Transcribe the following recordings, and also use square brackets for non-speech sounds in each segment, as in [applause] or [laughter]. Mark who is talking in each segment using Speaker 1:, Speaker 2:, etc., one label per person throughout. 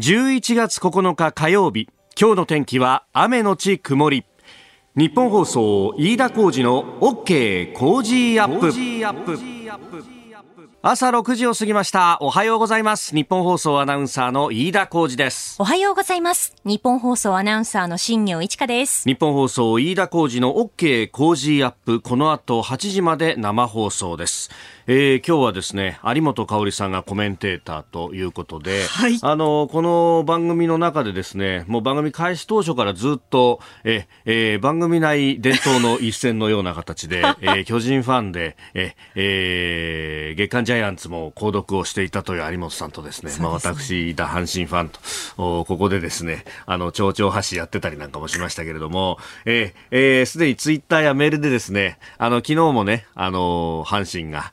Speaker 1: 11月9日火曜日今日の天気は雨のち曇り。日本放送飯田浩二の OK 工事アップ。朝6時を過ぎました。おはようございます。日本放送アナウンサーの飯田浩二です。
Speaker 2: おはようございます。日本放送アナウンサーの新業一華です。
Speaker 1: 日本放送飯田浩二の OK 工事アップ。この後8時まで生放送ですえー、今日はですね有本香里さんがコメンテーターということで、はい、あのこの番組の中でですねもう番組開始当初からずっとえ、えー、番組内伝統の一戦のような形で、[laughs] えー、巨人ファンでえ、えー、月刊ジャイアンツも購読をしていたという有本さんとですね、すね。まあ、私だ阪神ファンとおここでですねあの町長発やってたりなんかもしましたけれどもすで、えーえー、にツイッターやメールでですねあの昨日もねあの阪神が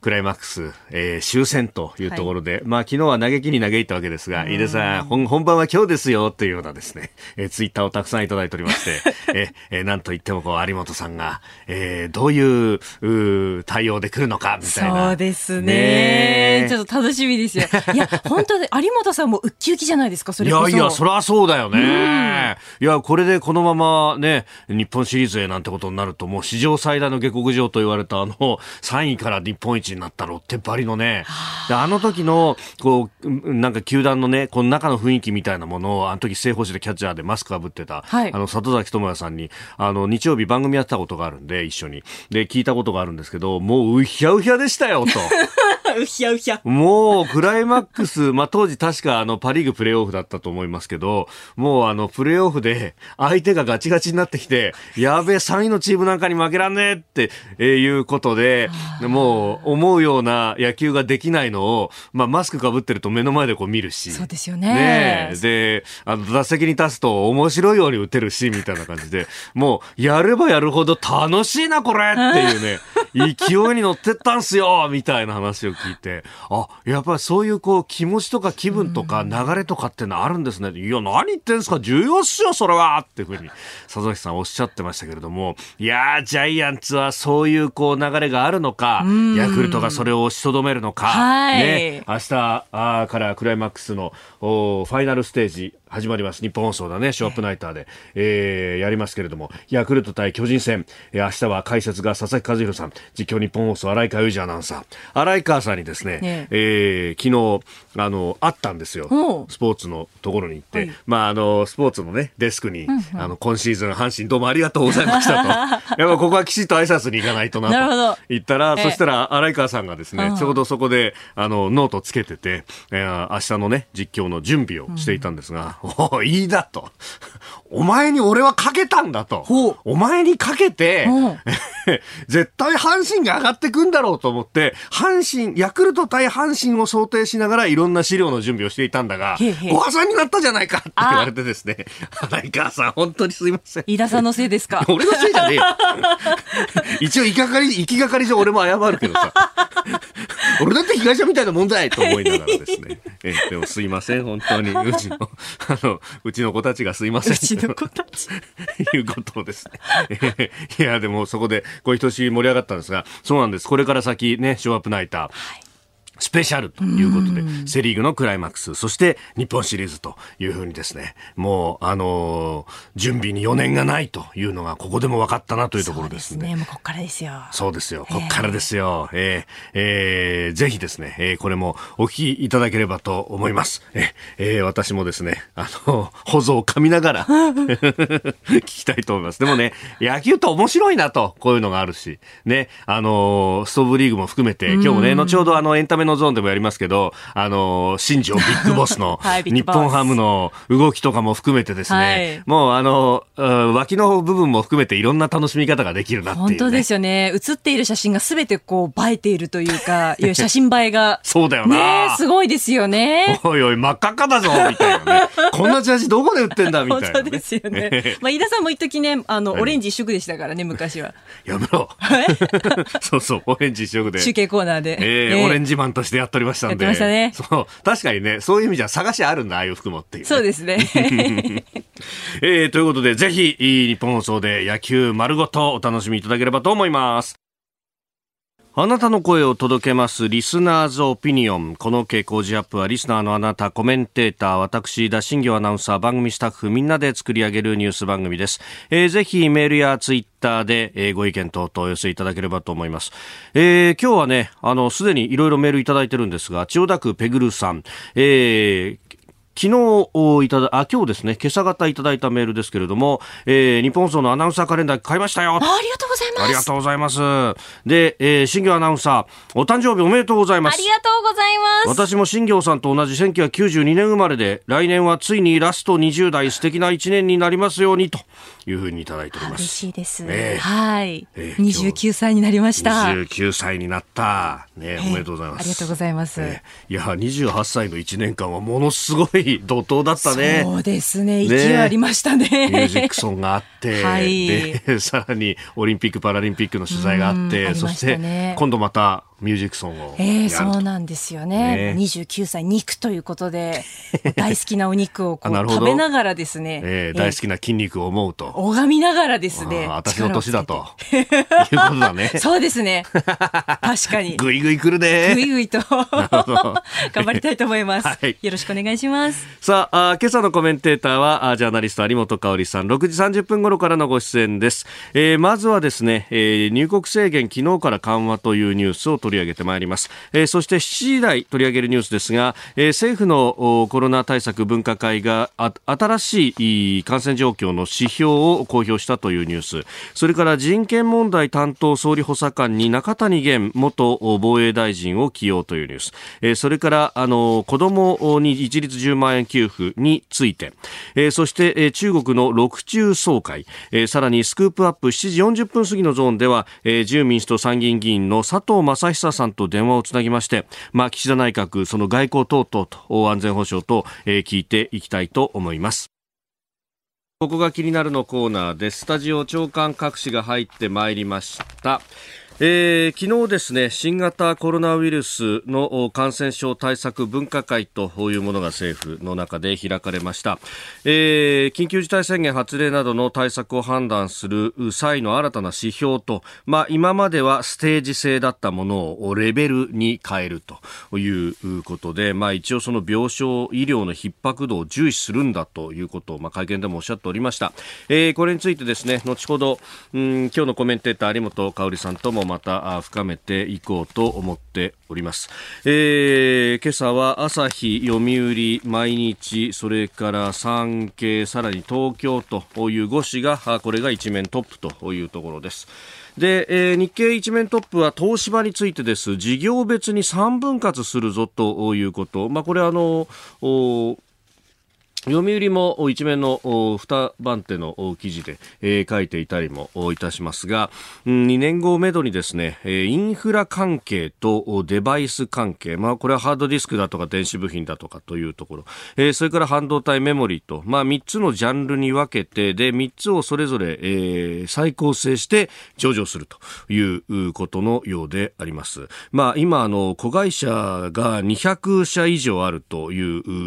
Speaker 1: クライマックス、えー、終戦というところで、はい、まあ昨日は嘆きに嘆いたわけですが、井出さん、本本番は今日ですよというようなですね、えー、ツイッターをたくさんいただいておりまして、[laughs] ええー、なんといってもこう有本さんが、えー、どういうう対応で来るのかみたい
Speaker 2: な。そうですねちょっと楽しみですよ。[laughs] いや、本当に有本さんもウッキウキじゃないですか、それいや
Speaker 1: いや、そりゃそうだよね。いや、これでこのままね、日本シリーズへなんてことになると、もう史上最大の下克上と言われたあの、3位から日本一になったロッテばりのね、あの時の、こう、なんか球団のね、この中の雰囲気みたいなものを、あの時正捕手でキャッチャーでマスクかぶってた、はい、あの、里崎智也さんに、あの、日曜日番組やったことがあるんで、一緒に。で、聞いたことがあるんですけど、もううひゃうひゃでしたよ、と。
Speaker 2: うひゃうひゃ。
Speaker 1: もう、クライマックス、[laughs] まあ、当時確かあの、パリーグプレーオフだったと思いますけど、もうあの、プレーオフで、相手がガチガチになってきて、やべえ、3位のチームなんかに負けらんねえって、えー、いうことで、もう、思うような野球ができないのを、まあ、マスクかぶってると目の前でこう見るし。
Speaker 2: そうですよね。
Speaker 1: ねで、あの、打席に立つと面白いように打てるし、みたいな感じで、もう、やればやるほど楽しいな、これっていうね、[laughs] 勢いに乗ってったんすよみたいな話を聞いて、あ、やっぱりそういうこう、気持ちとか気分とか流れとかってのあるんですね。いや、何言ってんすか？重要っすよ、それは！っていうふうに、佐々木さんおっしゃってましたけれども、いやジャイアンツはそういうこう、流れがあるのか、ヤクルトがそれを押しとどめるのか、はい、ね、明日あからクライマックスのおファイナルステージ始まります。ニッポン放送だね、ショーアップナイターで、えー、やりますけれども、ヤクルト対巨人戦、えー、明日は解説が佐々木主浩さん、実況ニッポン放送、洗川雄司アナウンサー、洗川さんにですね、ね。えー、昨日、あの、会ったんですよ。スポーツのところに行って、はい、まあ、あの、スポーツのね、デスクに、うんうん、あの、今シーズン阪神どうもありがとうございましたと。[laughs] やっぱここはきちっと挨拶に行かないとなと言ったら、そしたら洗川さんがですね、ちょうどそこで、あの、ノートつけてて、えー、明日のね、実況の準備をしていたんですが、うん、おいいだと。お前に俺はかけたんだと。お前にかけて、[laughs] 絶対阪神が上がってくんだろうと思って、阪神、ヤクルト対阪神を想定しながらいろんな資料の準備をしていたんだが、ご破産になったじゃないかって言われてですね、花井川さん、本当にすいません。
Speaker 2: 飯田さんのせいですか [laughs]
Speaker 1: 俺のせいじゃねえよ。[laughs] 一応、行きがかり、行きがかり上俺も謝るけどさ。俺だって被害者みたいなもんだいと思いながらですね。えでもすいません、本当に。うちの、あの、うちの子たちがすいません。う
Speaker 2: ちの子たち。
Speaker 1: いうことですね。えいや、でもそこで、こう、ひとし盛り上がったんですが、そうなんです。これから先ね、ショーアップナイター。はいスペシャルということで、セリーグのクライマックス、そして日本シリーズというふうにですね、もう、あのー、準備に余念がないというのが、ここでも分かったなというところですね。
Speaker 2: そうですね、もうここからですよ。
Speaker 1: そうですよ、ここからですよ。えー、えー、ぜひですね、えー、これもお聞きいただければと思います。えー、えー、私もですね、あの、保存を噛みながら [laughs] 聞きたいと思います。でもね、野球って面白いなと、こういうのがあるし、ね、あのー、ストーブリーグも含めて、今日もね、後ほどあの、エンタメのゾーンでもやりますけど、あの、新庄ビッグボスの [laughs] 日本ハムの動きとかも含めてですね、はい、もうあの、脇の部分も含めていろんな楽しみ方ができるなっていう、ね、
Speaker 2: 本当ですよね。写っている写真がすべてこう映えているというか、[laughs] いう写真映えが。
Speaker 1: そうだよな。
Speaker 2: ねすごいですよね。
Speaker 1: おいおい、真っ赤っかだぞみたいなね。[laughs] こんなジャージどこで売ってんだみたいな、ね、
Speaker 2: 本当ですよね。まあ、飯田さんも一時ね、あの、オレンジ一色でしたからね、昔は。
Speaker 1: やめろ。そうそう、オレンジ一色で。
Speaker 2: 中継コーナーで。
Speaker 1: えー、えー、オレンジマンとしてやっておりましたんで。
Speaker 2: ね。
Speaker 1: そう。確かにね、そういう意味じゃ探しあるんだ、ああいう服もっていう、ね、
Speaker 2: そうですね。[laughs]
Speaker 1: えー、ということで、ぜひ、日本放送で野球丸ごとお楽しみいただければと思います。あなたの声を届けますリスナーズオピニオン。この傾向時アップはリスナーのあなた、コメンテーター、私、田新行アナウンサー、番組スタッフ、みんなで作り上げるニュース番組です。えー、ぜひメールやツイッターで、えー、ご意見等々お寄せいただければと思います。えー、今日はね、あの、すでにいろいろメールいただいてるんですが、千代田区ペグルさん、えー、昨日いただ、あ、今日ですね、今朝方いただいたメールですけれども、えー、日本放送のアナウンサーカレンダー買いましたよ。あ
Speaker 2: りがとうございます。
Speaker 1: ありがとうございます。で、えー、新業アナウンサー、お誕生日おめでとうございます。
Speaker 2: ありがとうございます。
Speaker 1: 私も新業さんと同じ1992年生まれで、来年はついにラスト20代素敵な1年になりますように、というふうにいただいております。
Speaker 2: 嬉しいです。えー、はい。えー、29歳になりました。
Speaker 1: 29歳になった。ね、おめでとうございます。
Speaker 2: ありがとうございます。え
Speaker 1: ー、いや、28歳の1年間はものすごい怒涛だったね。
Speaker 2: そうですね。勢いありましたね。ね
Speaker 1: ミュージックソンがあって、はい、で、[laughs] さらにオリンピック・パラリンピックの取材があって、そして、今度またミュージックソンを
Speaker 2: えー、そうなんですよね。ね29歳肉ということで、[laughs] 大好きなお肉をこう食べながらですね、
Speaker 1: えー、大好きな筋肉を思うと。
Speaker 2: 拝みながらですね。
Speaker 1: 私の年だと。[laughs] いうことだね。[laughs]
Speaker 2: そうですね。確かに。
Speaker 1: ぐいぐい来るね。
Speaker 2: ぐいぐいと。頑張りたいと思います。はい、よろしくお願いします。
Speaker 1: さあ、あ今朝のコメンテーターは、ジャーナリスト有本香里さん、6時30分頃からのご出演です。えー、まずはですね、えー、入国制限昨日から緩和というニュースを取り上げてまいります。えー、そして7時台取り上げるニュースですが、えー、政府のコロナ対策分科会が新しい感染状況の指標を公表したというニュース。それから人権問題担当総理補佐官に中谷元元防衛大臣を起用というニュース、えー、それからあの子どもに一律10万円給付について、えー、そして、えー、中国の六中総会、えー、さらにスクープアップ7時40分過ぎのゾーンでは、えー、自由民主党参議院議員の佐藤正久さんと電話をつなぎまして、まあ、岸田内閣、その外交等々と安全保障と、えー、聞いていきたいと思います。ここが気になるのコーナーです。スタジオ長官各紙が入ってまいりました。えー、昨日ですね新型コロナウイルスの感染症対策分科会というものが政府の中で開かれました、えー、緊急事態宣言発令などの対策を判断する際の新たな指標と、まあ、今まではステージ制だったものをレベルに変えるということで、まあ、一応その病床医療の逼迫度を重視するんだということを、まあ、会見でもおっしゃっておりました、えー、これについてですね後ほど、うん、今日のコメンテーター有本香さんともまた深めていこうと思っております、えー、今朝は朝日読売毎日それから産経さらに東京という5紙がこれが一面トップというところです。で、えー、日経一面トップは東芝についてです。事業別に3分割するぞということ、まあ、これあの読売も一面の二番手の記事で、え、書いていたりもいたしますが、2年後をめどにですね、インフラ関係とデバイス関係、まあこれはハードディスクだとか電子部品だとかというところ、え、それから半導体メモリーと、まあ3つのジャンルに分けて、で、3つをそれぞれ、え、再構成して上場するということのようであります。まあ今、あの、子会社が200社以上あるとい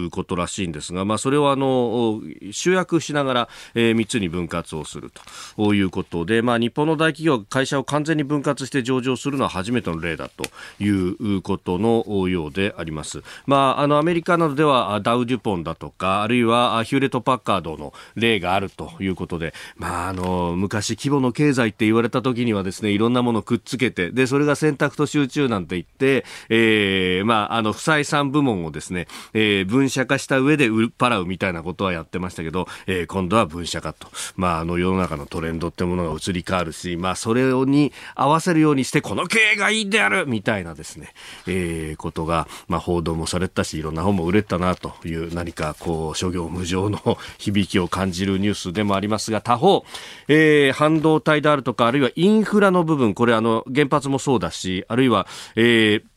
Speaker 1: うことらしいんですが、まあそれはあの集約しながら、えー、3つに分割をするということで、まあ、日本の大企業が会社を完全に分割して上場するのは初めての例だということのようであります。まあ、あのアメリカなどではダウ・デュポンだとかあるいはヒューレット・パッカードの例があるということで、まあ、あの昔規模の経済って言われた時にはですねいろんなものをくっつけてでそれが選択と集中なんて言って、えーまあ、あの不採算部門をですね、えー、分社化した上で売っ払うみたいなことはやってましたけど、えー、今度は分社化と、まあ、あの世の中のトレンドってものが移り変わるし、まあ、それに合わせるようにしてこの経営がいいであるみたいなですね、えー、ことが、まあ、報道もされたしいろんな本も売れたなという何かこう諸行無常の [laughs] 響きを感じるニュースでもありますが他方、えー、半導体であるとかあるいはインフラの部分これあの原発もそうだしあるいは、えー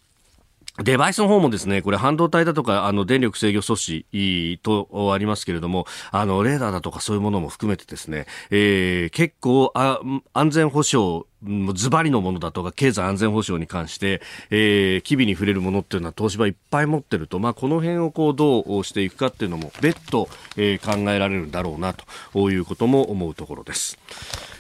Speaker 1: デバイスの方もですね、これ半導体だとか、あの、電力制御素子とありますけれども、あの、レーダーだとかそういうものも含めてですね、えー、結構あ、安全保障ズバリのものだとか経済安全保障に関して、えー、機微に触れるものっていうのは東芝いっぱい持ってると、まあ、この辺をこうどうしていくかっていうのも別途、えー、考えられるんだろうなということも思うところです。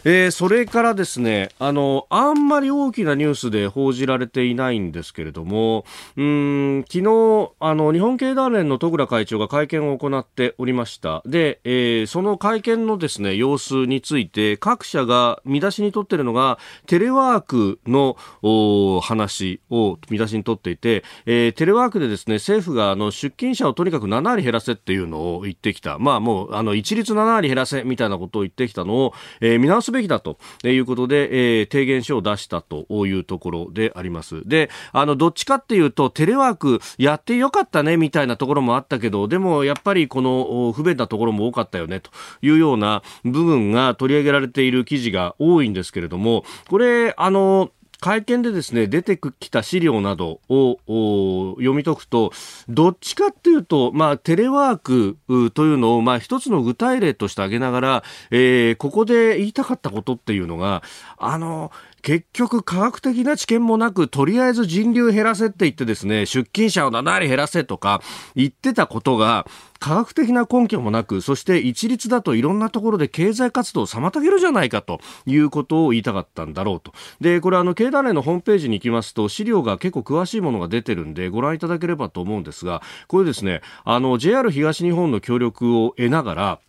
Speaker 1: えー、それからですね、あの、あんまり大きなニュースで報じられていないんですけれども、うん、昨日、あの、日本経団連の戸倉会長が会見を行っておりました。で、えー、その会見のですね、様子について、各社が見出しに取っているのが、テレワークの話を見出しに取っていて、えー、テレワークでですね、政府があの出勤者をとにかく7割減らせっていうのを言ってきた。まあもう、あの、一律7割減らせみたいなことを言ってきたのを、えー、見直すべきだということで、えー、提言書を出したというところであります。で、あの、どっちかっていうと、テレワークやってよかったね、みたいなところもあったけど、でもやっぱりこの不便なところも多かったよね、というような部分が取り上げられている記事が多いんですけれども、これ、あの、会見でですね、出てきた資料などを読み解くと、どっちかっていうと、まあ、テレワークというのを、まあ、一つの具体例として挙げながら、えー、ここで言いたかったことっていうのが、あの、結局科学的な知見もなく、とりあえず人流減らせって言ってですね、出勤者を7割減らせとか言ってたことが、科学的な根拠もなく、そして一律だといろんなところで経済活動を妨げるじゃないかということを言いたかったんだろうと。で、これあの、経団連のホームページに行きますと、資料が結構詳しいものが出てるんで、ご覧いただければと思うんですが、これですね、あの、JR 東日本の協力を得ながら、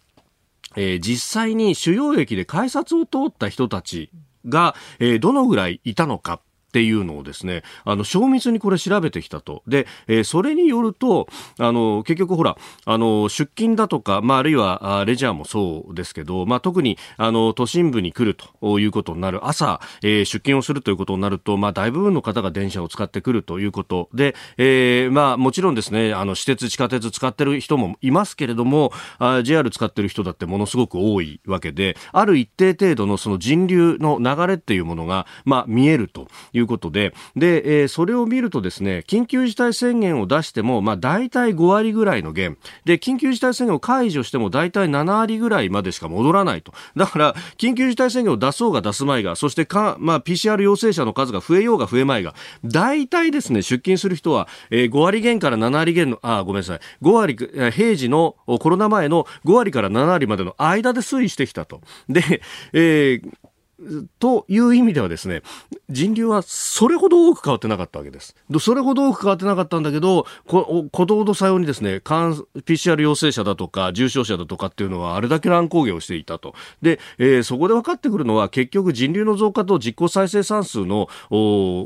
Speaker 1: えー、実際に主要駅で改札を通った人たちが、えー、どのぐらいいたのか。っていうのをですね、あの、精密にこれ調べてきたと。で、えー、それによると、あの、結局ほら、あの、出勤だとか、まあ、あるいは、レジャーもそうですけど、まあ、特に、あの、都心部に来るということになる、朝、えー、出勤をするということになると、まあ、大部分の方が電車を使ってくるということで、えー、まあ、もちろんですね、あの、私鉄、地下鉄使ってる人もいますけれども、JR 使ってる人だってものすごく多いわけで、ある一定程度のその人流の流れっていうものが、まあ、見えるといういうことで、で、えー、それを見るとですね、緊急事態宣言を出しても、まあ、大体5割ぐらいの減。で、緊急事態宣言を解除しても大体7割ぐらいまでしか戻らないと。だから、緊急事態宣言を出そうが出すまいが、そしてか、まあ、PCR 陽性者の数が増えようが増えまいが、大体ですね、出勤する人は、えー、5割減から7割減の、あ、ごめんなさい、5割、平時のコロナ前の5割から7割までの間で推移してきたと。で、えーという意味ではですね、人流はそれほど多く変わってなかったわけです。それほど多く変わってなかったんだけど、こことほどさようにですね、PCR 陽性者だとか重症者だとかっていうのはあれだけ乱高下をしていたと。で、えー、そこで分かってくるのは結局人流の増加と実効再生産数の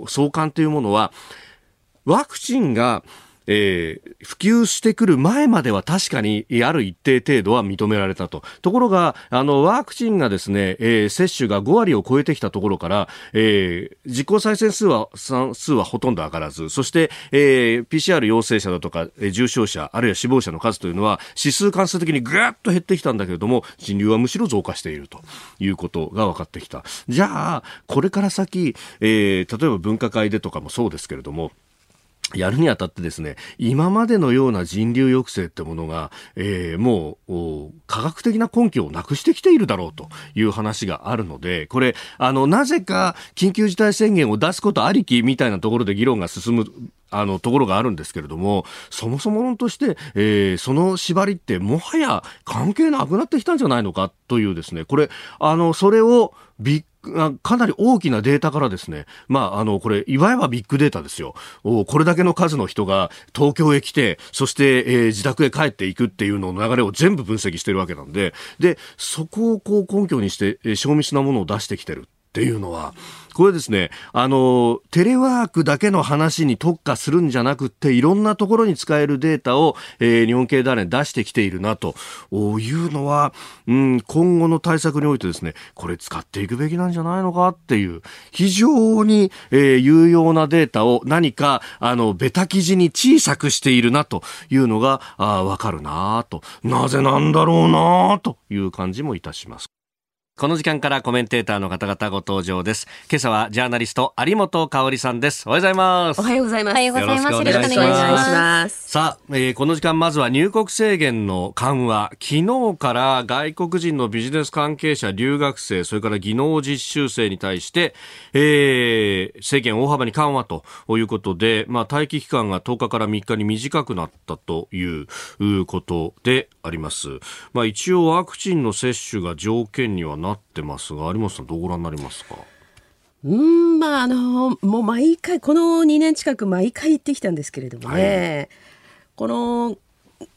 Speaker 1: 相関というものは、ワクチンがえー、普及してくる前までは確かにある一定程度は認められたと。ところが、あの、ワクチンがですね、えー、接種が5割を超えてきたところから、えー、実効再生数は、数はほとんど上がらず、そして、えー、PCR 陽性者だとか、重症者、あるいは死亡者の数というのは、指数関数的にぐーっと減ってきたんだけれども、人流はむしろ増加しているということが分かってきた。じゃあ、これから先、えー、例えば分科会でとかもそうですけれども、やるにあたってですね、今までのような人流抑制ってものが、えー、もう、科学的な根拠をなくしてきているだろうという話があるので、これ、あの、なぜか緊急事態宣言を出すことありきみたいなところで議論が進むあの、ところがあるんですけれども、そもそも論として、えー、その縛りってもはや関係なくなってきたんじゃないのかというですね、これ、あの、それをビッかなり大きなデータからですね、まあ、あの、これ、いわゆるビッグデータですよ。これだけの数の人が東京へ来て、そして、えー、自宅へ帰っていくっていうのの流れを全部分析してるわけなんで、で、そこをこう根拠にして、えー、正密なものを出してきてるっていうのは、これですね、あの、テレワークだけの話に特化するんじゃなくて、いろんなところに使えるデータを、えー、日本経団連出してきているな、というのは、うん、今後の対策においてですね、これ使っていくべきなんじゃないのかっていう、非常に、えー、有用なデータを何か、あの、ベタ記事に小さくしているな、というのが、あわかるな、と。なぜなんだろうな、という感じもいたします。この時間からコメンテーターの方々ご登場です。今朝はジャーナリスト有本香里さんです。おはようございます。
Speaker 3: おはようございます。おはようございます。よ
Speaker 1: ろしくお願いします。さあ、えー、この時間まずは入国制限の緩和。昨日から外国人のビジネス関係者、留学生、それから技能実習生に対して、えー、制限大幅に緩和ということで、まあ、待機期間が10日から3日に短くなったということであります。まあ、一応ワクチンの接種が条件にはななってますが有本さんどうご覧になりますか？
Speaker 3: うんまああのもう毎回この2年近く毎回行ってきたんですけれどもね、はい、この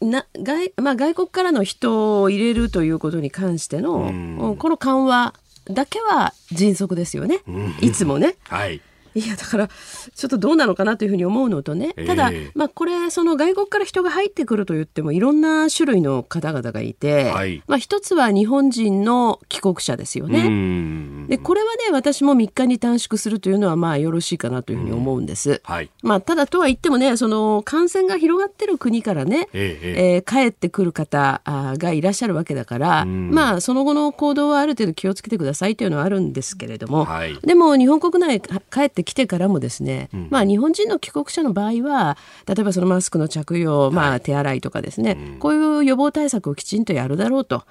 Speaker 3: な外,、まあ、外国からの人を入れるということに関してのこの緩和だけは迅速ですよね、いつもね。[laughs]
Speaker 1: はい
Speaker 3: いやだからちょっとどうなのかなというふうに思うのとね。ただ、えー、まあ、これその外国から人が入ってくると言ってもいろんな種類の方々がいて、はい、まあ、一つは日本人の帰国者ですよね。でこれはね私も3日に短縮するというのはまあよろしいかなというふうに思うんです。はい、まあ、ただとは言ってもねその感染が広がってる国からね、えー、えー、帰ってくる方がいらっしゃるわけだから、まあその後の行動はある程度気をつけてくださいというのはあるんですけれども、はい、でも日本国内帰ってきてからもですね、うん、まあ、日本人の帰国者の場合は例えばそのマスクの着用、まあ、手洗いとかですね、はい、こういう予防対策をきちんとやるだろうと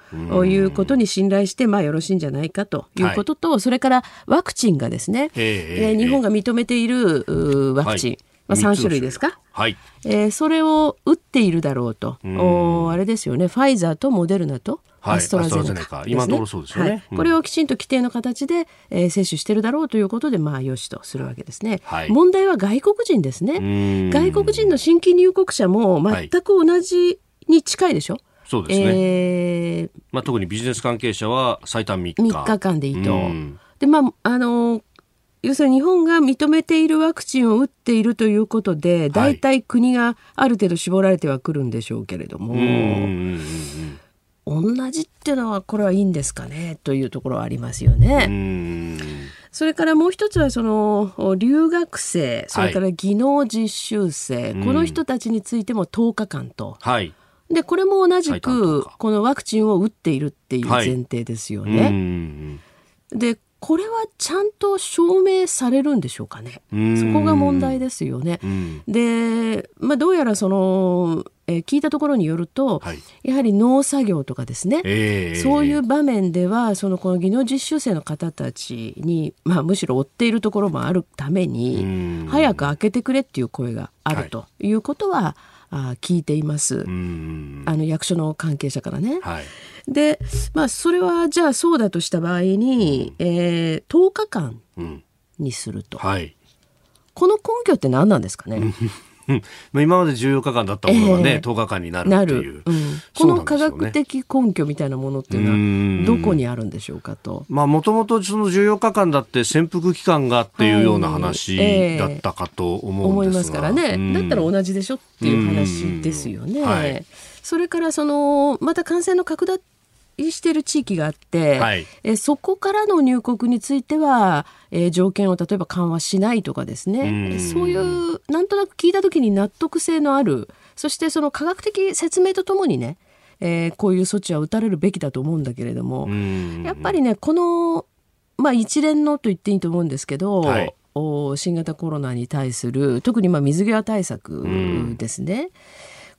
Speaker 3: いうことに信頼して、まあ、よろしいんじゃないかということと、はい、それからワクチンがですね、えー、日本が認めているワクチン、はいまあ、3種類ですか、
Speaker 1: はい。
Speaker 3: えー、それを打っているだろうと、おあれですよね。ファイザーとモデルナとアストラゼネカ、
Speaker 1: 今のところそうですよね、はい。
Speaker 3: これをきちんと規定の形で、えー、接種してるだろうということでまあよしとするわけですね、はい、問題は外国人ですね。外国人の新規入国者も全く同じに近いでしょ、
Speaker 1: そうですね、えー、まあ、特にビジネス関係者は最短3日
Speaker 3: ,3 日間でいいと。でまああのー要するに日本が認めているワクチンを打っているということで、大体国がある程度絞られてはくるんでしょうけれども、同じっていうのはこれはいいんですかねというところはありますよね。それからもう一つはその留学生それから技能実習生、はい、この人たちについても10日間と。
Speaker 1: はい。
Speaker 3: でこれも同じくこのワクチンを打っているっていう前提ですよね。はい、でこれはちゃんと証明されるんでしょうかね。そこが問題ですよね。で、まあ、どうやらその、えー、聞いたところによると、はい、やはり農作業とかですね、えー、そういう場面ではそのこの技能実習生の方たちに、まあ、むしろ追っているところもあるために早く開けてくれっていう声があるということは、はいあ聞いています。あの役所の関係者からね。はい、で、まあそれはじゃあそうだとした場合に、うん、えー、10日間にすると、
Speaker 1: うんはい、
Speaker 3: この根拠って何なんですかね？[laughs]
Speaker 1: うん、今まで14日間だったものがね、えー、10日間になるっていう、うん、
Speaker 3: この科学的根拠みたいなものっていうのはどこにあるんでしょうかと。
Speaker 1: もともとその14日間だって潜伏期間がっていうような話だったかと思うんですが、
Speaker 3: はいえー、思いますからね、だったら同じでしょっていう話ですよね。はい、それからそのまた感染の拡大している地域があって、はい、えそこからの入国については、えー、条件を例えば緩和しないとかですね。そういうなんとなく聞いた時に納得性のあるそしてその科学的説明とともにね、えー、こういう措置は打たれるべきだと思うんだけれどもやっぱりねこの、まあ、一連のと言っていいと思うんですけど、はい、新型コロナに対する特にまあ水際対策ですね。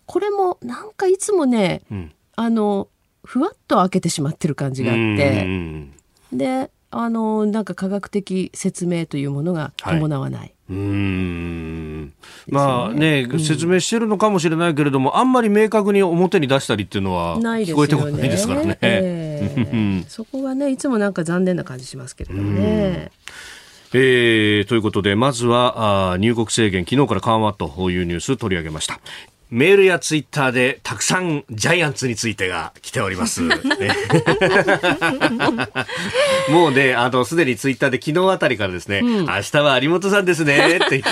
Speaker 3: これもなんかいつもね、うん、あのふわっと開けてしまってる感じがあって。であのなんか科学的説明というものが伴わない。はい
Speaker 1: うん。まあね、うん、説明してるのかもしれないけれども、あんまり明確に表に出したりっていうのは聞こえてこないですからね。え
Speaker 3: ー、そこはね、いつもなんか残念な感じしますけれどもね。
Speaker 1: えー、ということで、まずはあ入国制限、昨日から緩和というニュース取り上げました。メールやツイッターでたくさんジャイアンツについてが来ております。[laughs] もうね、あの、すでにツイッターで昨日あたりからですね、うん、明日は有本さんですね、って言って。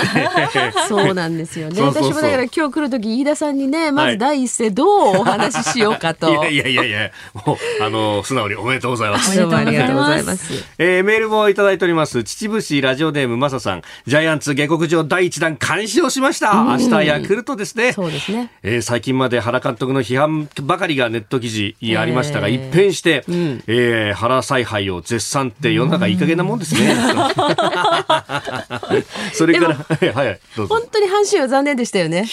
Speaker 1: [laughs]
Speaker 3: そうなんですよね。そうそうそう私もだから今日来るとき、飯田さんにね、まず第一声どうお話ししようかと。
Speaker 1: はい、いやいやいやいや、もう、あの、素直におめでとうございます。
Speaker 3: ありがとうございます。
Speaker 1: えー、メールもいただいております。秩父市ラジオネームまささん、ジャイアンツ下克上第一弾完勝しました。明日ヤクルトですね。
Speaker 3: そうですね。ね。
Speaker 1: えー、最近まで原監督の批判ばかりがネット記事ありましたが、えー、一変して、うん、えー、原采配を絶賛って世の中いい加減なもんですね。[laughs] それから、[laughs] はい、どう
Speaker 3: ぞ。本当に阪神は残念でしたよね。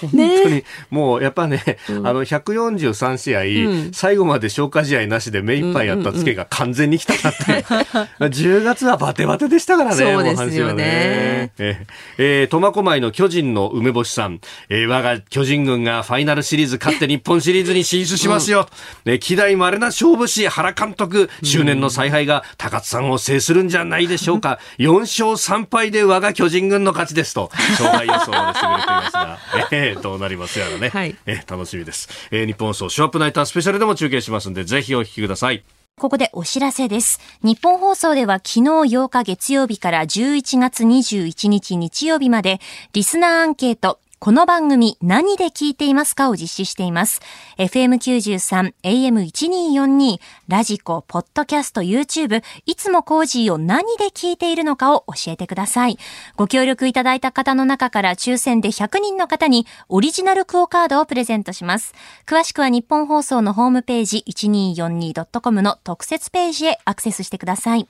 Speaker 1: 本当に、もうやっぱね、うん、あの143試合、うん、最後まで消化試合なしで目いっぱいやったツケが完全にきたなって、[laughs] 10月はバテバテでしたからね、
Speaker 3: そうですよね。
Speaker 1: えー、苫小牧の巨人の梅干さん、えー、我が巨人軍がファイナルシリーズ勝って日本シリーズに進出しますよ。うん、ね、希代稀な勝負師原監督、執念の采配が高津さんを制するんじゃないでしょうか。4勝3敗で我が巨人軍の勝ちですと、[laughs] 勝敗予想まで優れていますが。えーえー、どうなりますやらね、はい、えー、楽しみです、えー、日本放送ショップナイタースペシャルでも中継しますんでぜひお聞きください。
Speaker 2: ここでお知らせです。日本放送では昨日8日月曜日から11月21日日曜日までリスナーアンケートこの番組何で聞いていますかを実施しています。FM93、AM1242、ラジコ、ポッドキャスト、YouTube、いつもコージーを何で聞いているのかを教えてください。ご協力いただいた方の中から抽選で100人の方にオリジナルクオカードをプレゼントします。詳しくはニッポン放送のホームページ 1242.com の特設ページへアクセスしてください。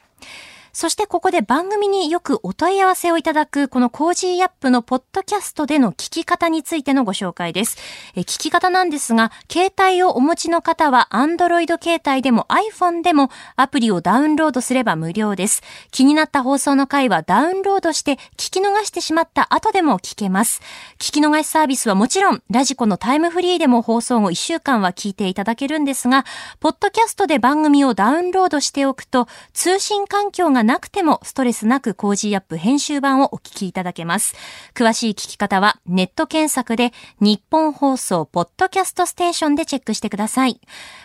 Speaker 2: そしてここで番組によくお問い合わせをいただく、この Cozy up のポッドキャストでの聞き方についてのご紹介です。え聞き方なんですが、携帯をお持ちの方は Android 携帯でも iPhone でもアプリをダウンロードすれば無料です。気になった放送の回はダウンロードして聞き逃してしまった後でも聞けます。聞き逃しサービスはもちろん、ラジコのタイムフリーでも放送後1週間は聞いていただけるんですが、ポッドキャストで番組をダウンロードしておくと、通信環境がなくてもストレスなく Cozy up 編集版をお聞きいただけます。詳しい聞き方はネット検索でニッポン放送ポッドキャストステーションでチェックしてください。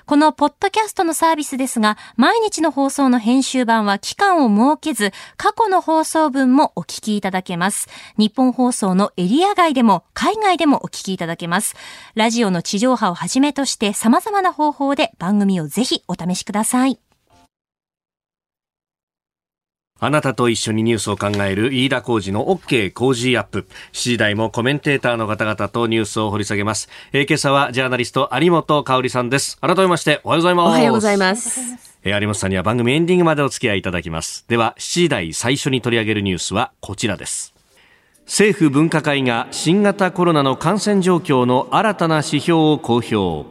Speaker 2: このポッドキャストのサービスですが、毎日の放送の編集版は期間を設けず、過去の放送分もお聞きいただけます。日本放送のエリア外でも海外でもお聞きいただけます。ラジオの地上波をはじめとして様々な方法で番組をぜひお試しください。
Speaker 1: あなたと一緒にニュースを考える飯田浩二の OK 工事アップ。7時台もコメンテーターの方々とニュースを掘り下げます。えー、今朝はジャーナリスト有本香里さんです。改めましておはようございます。お
Speaker 3: はようございます。
Speaker 1: えー、有本さんには番組エンディングまでお付き合いいただきます。では、7時台最初に取り上げるニュースはこちらです。政府分科会が新型コロナの感染状況の新たな指標を公表。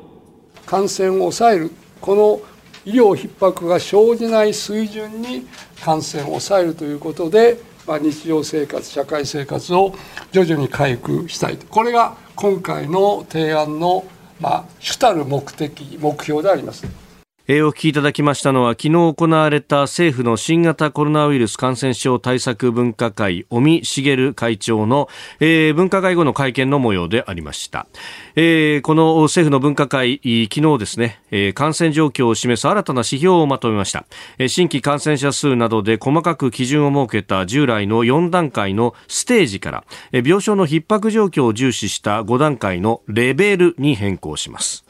Speaker 4: 感染を抑える、この医療逼迫が生じない水準に感染を抑えるということで、まあ、日常生活、社会生活を徐々に回復したいと、これが今回の提案の、まあ、主たる目的、目標であります。
Speaker 1: えー、お聞きいただきましたのは昨日行われた政府の新型コロナウイルス感染症対策分科会尾身茂会長の、えー、分科会後の会見の模様でありました、えー、この政府の分科会昨日ですね、えー、感染状況を示す新たな指標をまとめました、えー、新規感染者数などで細かく基準を設けた従来の4段階のステージから、えー、病床の逼迫状況を重視した5段階のレベルに変更します。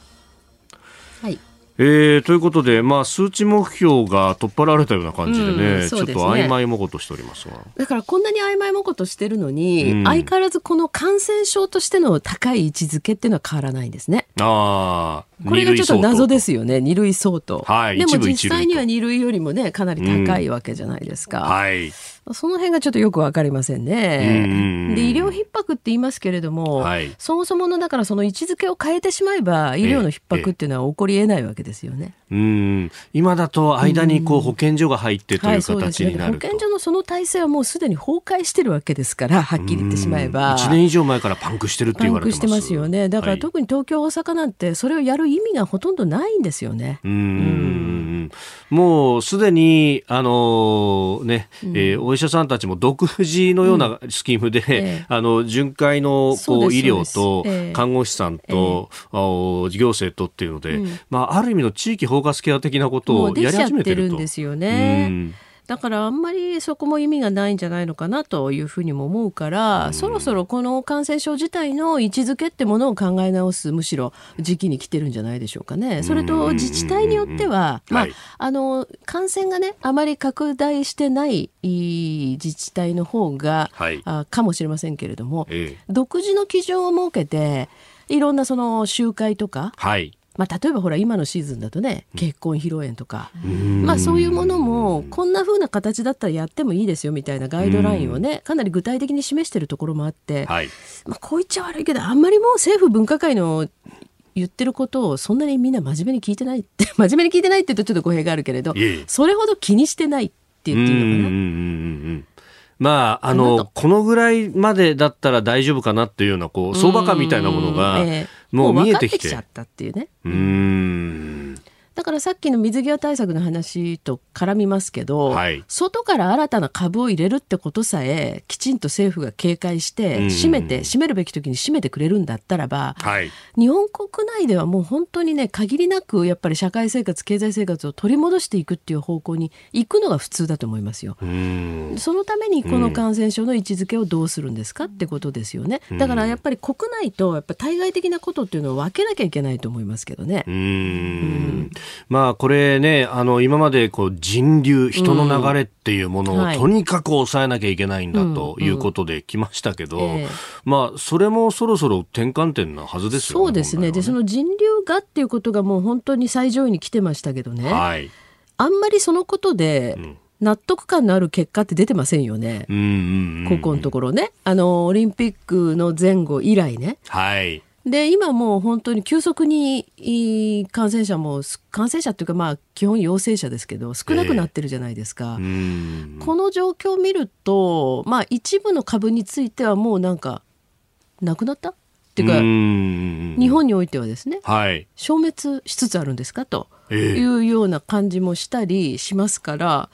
Speaker 1: えー、ということで、まあ、数値目標が取っ払われたような感じでね、うんでねちょっと曖昧もことしておりますが
Speaker 3: だからこんなに曖昧もことしてるのに、うん、相変わらずこの感染症としての高い位置づけっていうのは変わらないんですね。
Speaker 1: あ
Speaker 3: これがちょっと謎ですよね、二類相当。はい、でも実際には二類よりもね、かなり高いわけじゃないですか。うん、はい。その辺がちょっとよくわかりませんね。で医療逼迫って言いますけれども、はい、そもそものだからその位置づけを変えてしまえば医療の逼迫っていうのは起こりえないわけですよね。
Speaker 1: うん。今だと間にこう保健所が入ってという形になる、
Speaker 3: はいね、保健所のその体制はもうすでに崩壊してるわけですからはっきり言ってしまえば。
Speaker 1: 1年以上前からパンクしてるって言われて
Speaker 3: ますパンクしてますよね。だから特に東京、大阪なんてそれをやる意味がほとんどないんですよね。
Speaker 1: うん。もうすでに、あのね、うん、えー、お医者さんたちも独自のようなスキームで、うんえ。あの、巡回のこう医療と、看護師さんと、えー、行政とっていうので、うん、まあ、ある意味の地域包括ケア的なことをやり始めてる
Speaker 3: んですよね。だからあんまりそこも意味がないんじゃないのかなというふうにも思うから、うん、そろそろこの感染症自体の位置づけってものを考え直すむしろ時期に来てるんじゃないでしょうかね。それと自治体によっては、まあ、はい、あの感染がねあまり拡大してない自治体の方が、はい、あかもしれませんけれども、ええ、独自の基準を設けていろんなその集会とか、はいまあ、例えばほら今のシーズンだとね結婚披露宴とか、まあ、そういうものもこんな風な形だったらやってもいいですよみたいなガイドラインをねかなり具体的に示してるところもあって、はい、まあ、こう言っちゃ悪いけどあんまりもう政府分科会の言ってることをそんなにみんな真面目に聞いてないって [laughs] 真面目に聞いてないって言うとちょっと語弊があるけれどそれほど気にしてないって言っていいのかな。
Speaker 1: まあ、あの、このぐらいまでだったら大丈夫かなっていうような、こう、相場感みたいなものが、もう見えてきて。
Speaker 3: もう分かってきちゃったっていうね。うん。だからさっきの水際対策の話と絡みますけど、はい、外から新たな株を入れるってことさえきちんと政府が警戒して閉めて閉めるべき時に閉めてくれるんだったらば、はい、日本国内ではもう本当にね限りなくやっぱり社会生活経済生活を取り戻していくっていう方向に行くのが普通だと思いますよ。そのためにこの感染症の位置づけをどうするんですかってことですよね。だからやっぱり国内とやっぱ対外的なことっていうのを分けなきゃいけないと思いますけどね。うん
Speaker 1: まあこれね、あの今までこう人流、人の流れっていうものをとにかく抑えなきゃいけないんだということで来ましたけど、まあそれもそろそろ転換点なはずですよ
Speaker 3: ね。そうですね。ねでその人流がっていうことがもう本当に最上位に来てましたけどね。はい、あんまりそのことで、うん納得感のある結果って出てませんよね。ここのところね。あの、オリンピックの前後以来ね。はい。で今もう本当に急速に感染者も感染者っていうかまあ基本陽性者ですけど少なくなってるじゃないですか、えー、この状況を見るとまあ一部の株についてはもうなんかなくなったっていうか日本においてはですね、はい、消滅しつつあるんですか？と。いうような感じもしたりしますから、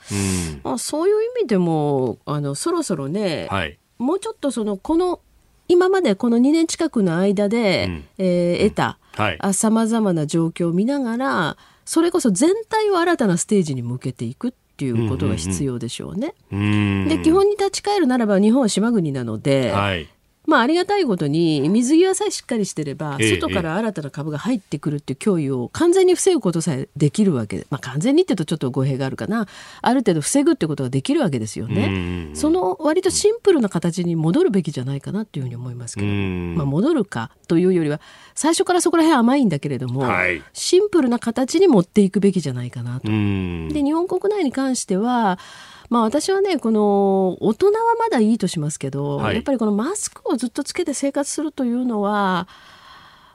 Speaker 3: まあ、そういう意味でもあのそろそろね、はい、もうちょっとそのこの今までこの2年近くの間で、うん、えー、得たさまざまな状況を見ながらそれこそ全体を新たなステージに向けていくっていうことが必要でしょうね。で基本に立ち返るならば日本は島国なので、はい、まあ、ありがたいことに水際さえしっかりしてれば、外から新たな株が入ってくるっていう脅威を完全に防ぐことさえできるわけで、まあ、完全にって言うとちょっと語弊があるかな。ある程度防ぐってことができるわけですよね。その割とシンプルな形に戻るべきじゃないかなっていうふうに思いますけど、まあ、戻るかというよりは最初からそこら辺甘いんだけれども、はい、シンプルな形に持っていくべきじゃないかなと。で日本国内に関してはまあ、私はねこの大人はまだいいとしますけど、はい、やっぱりこのマスクをずっとつけて生活するというのは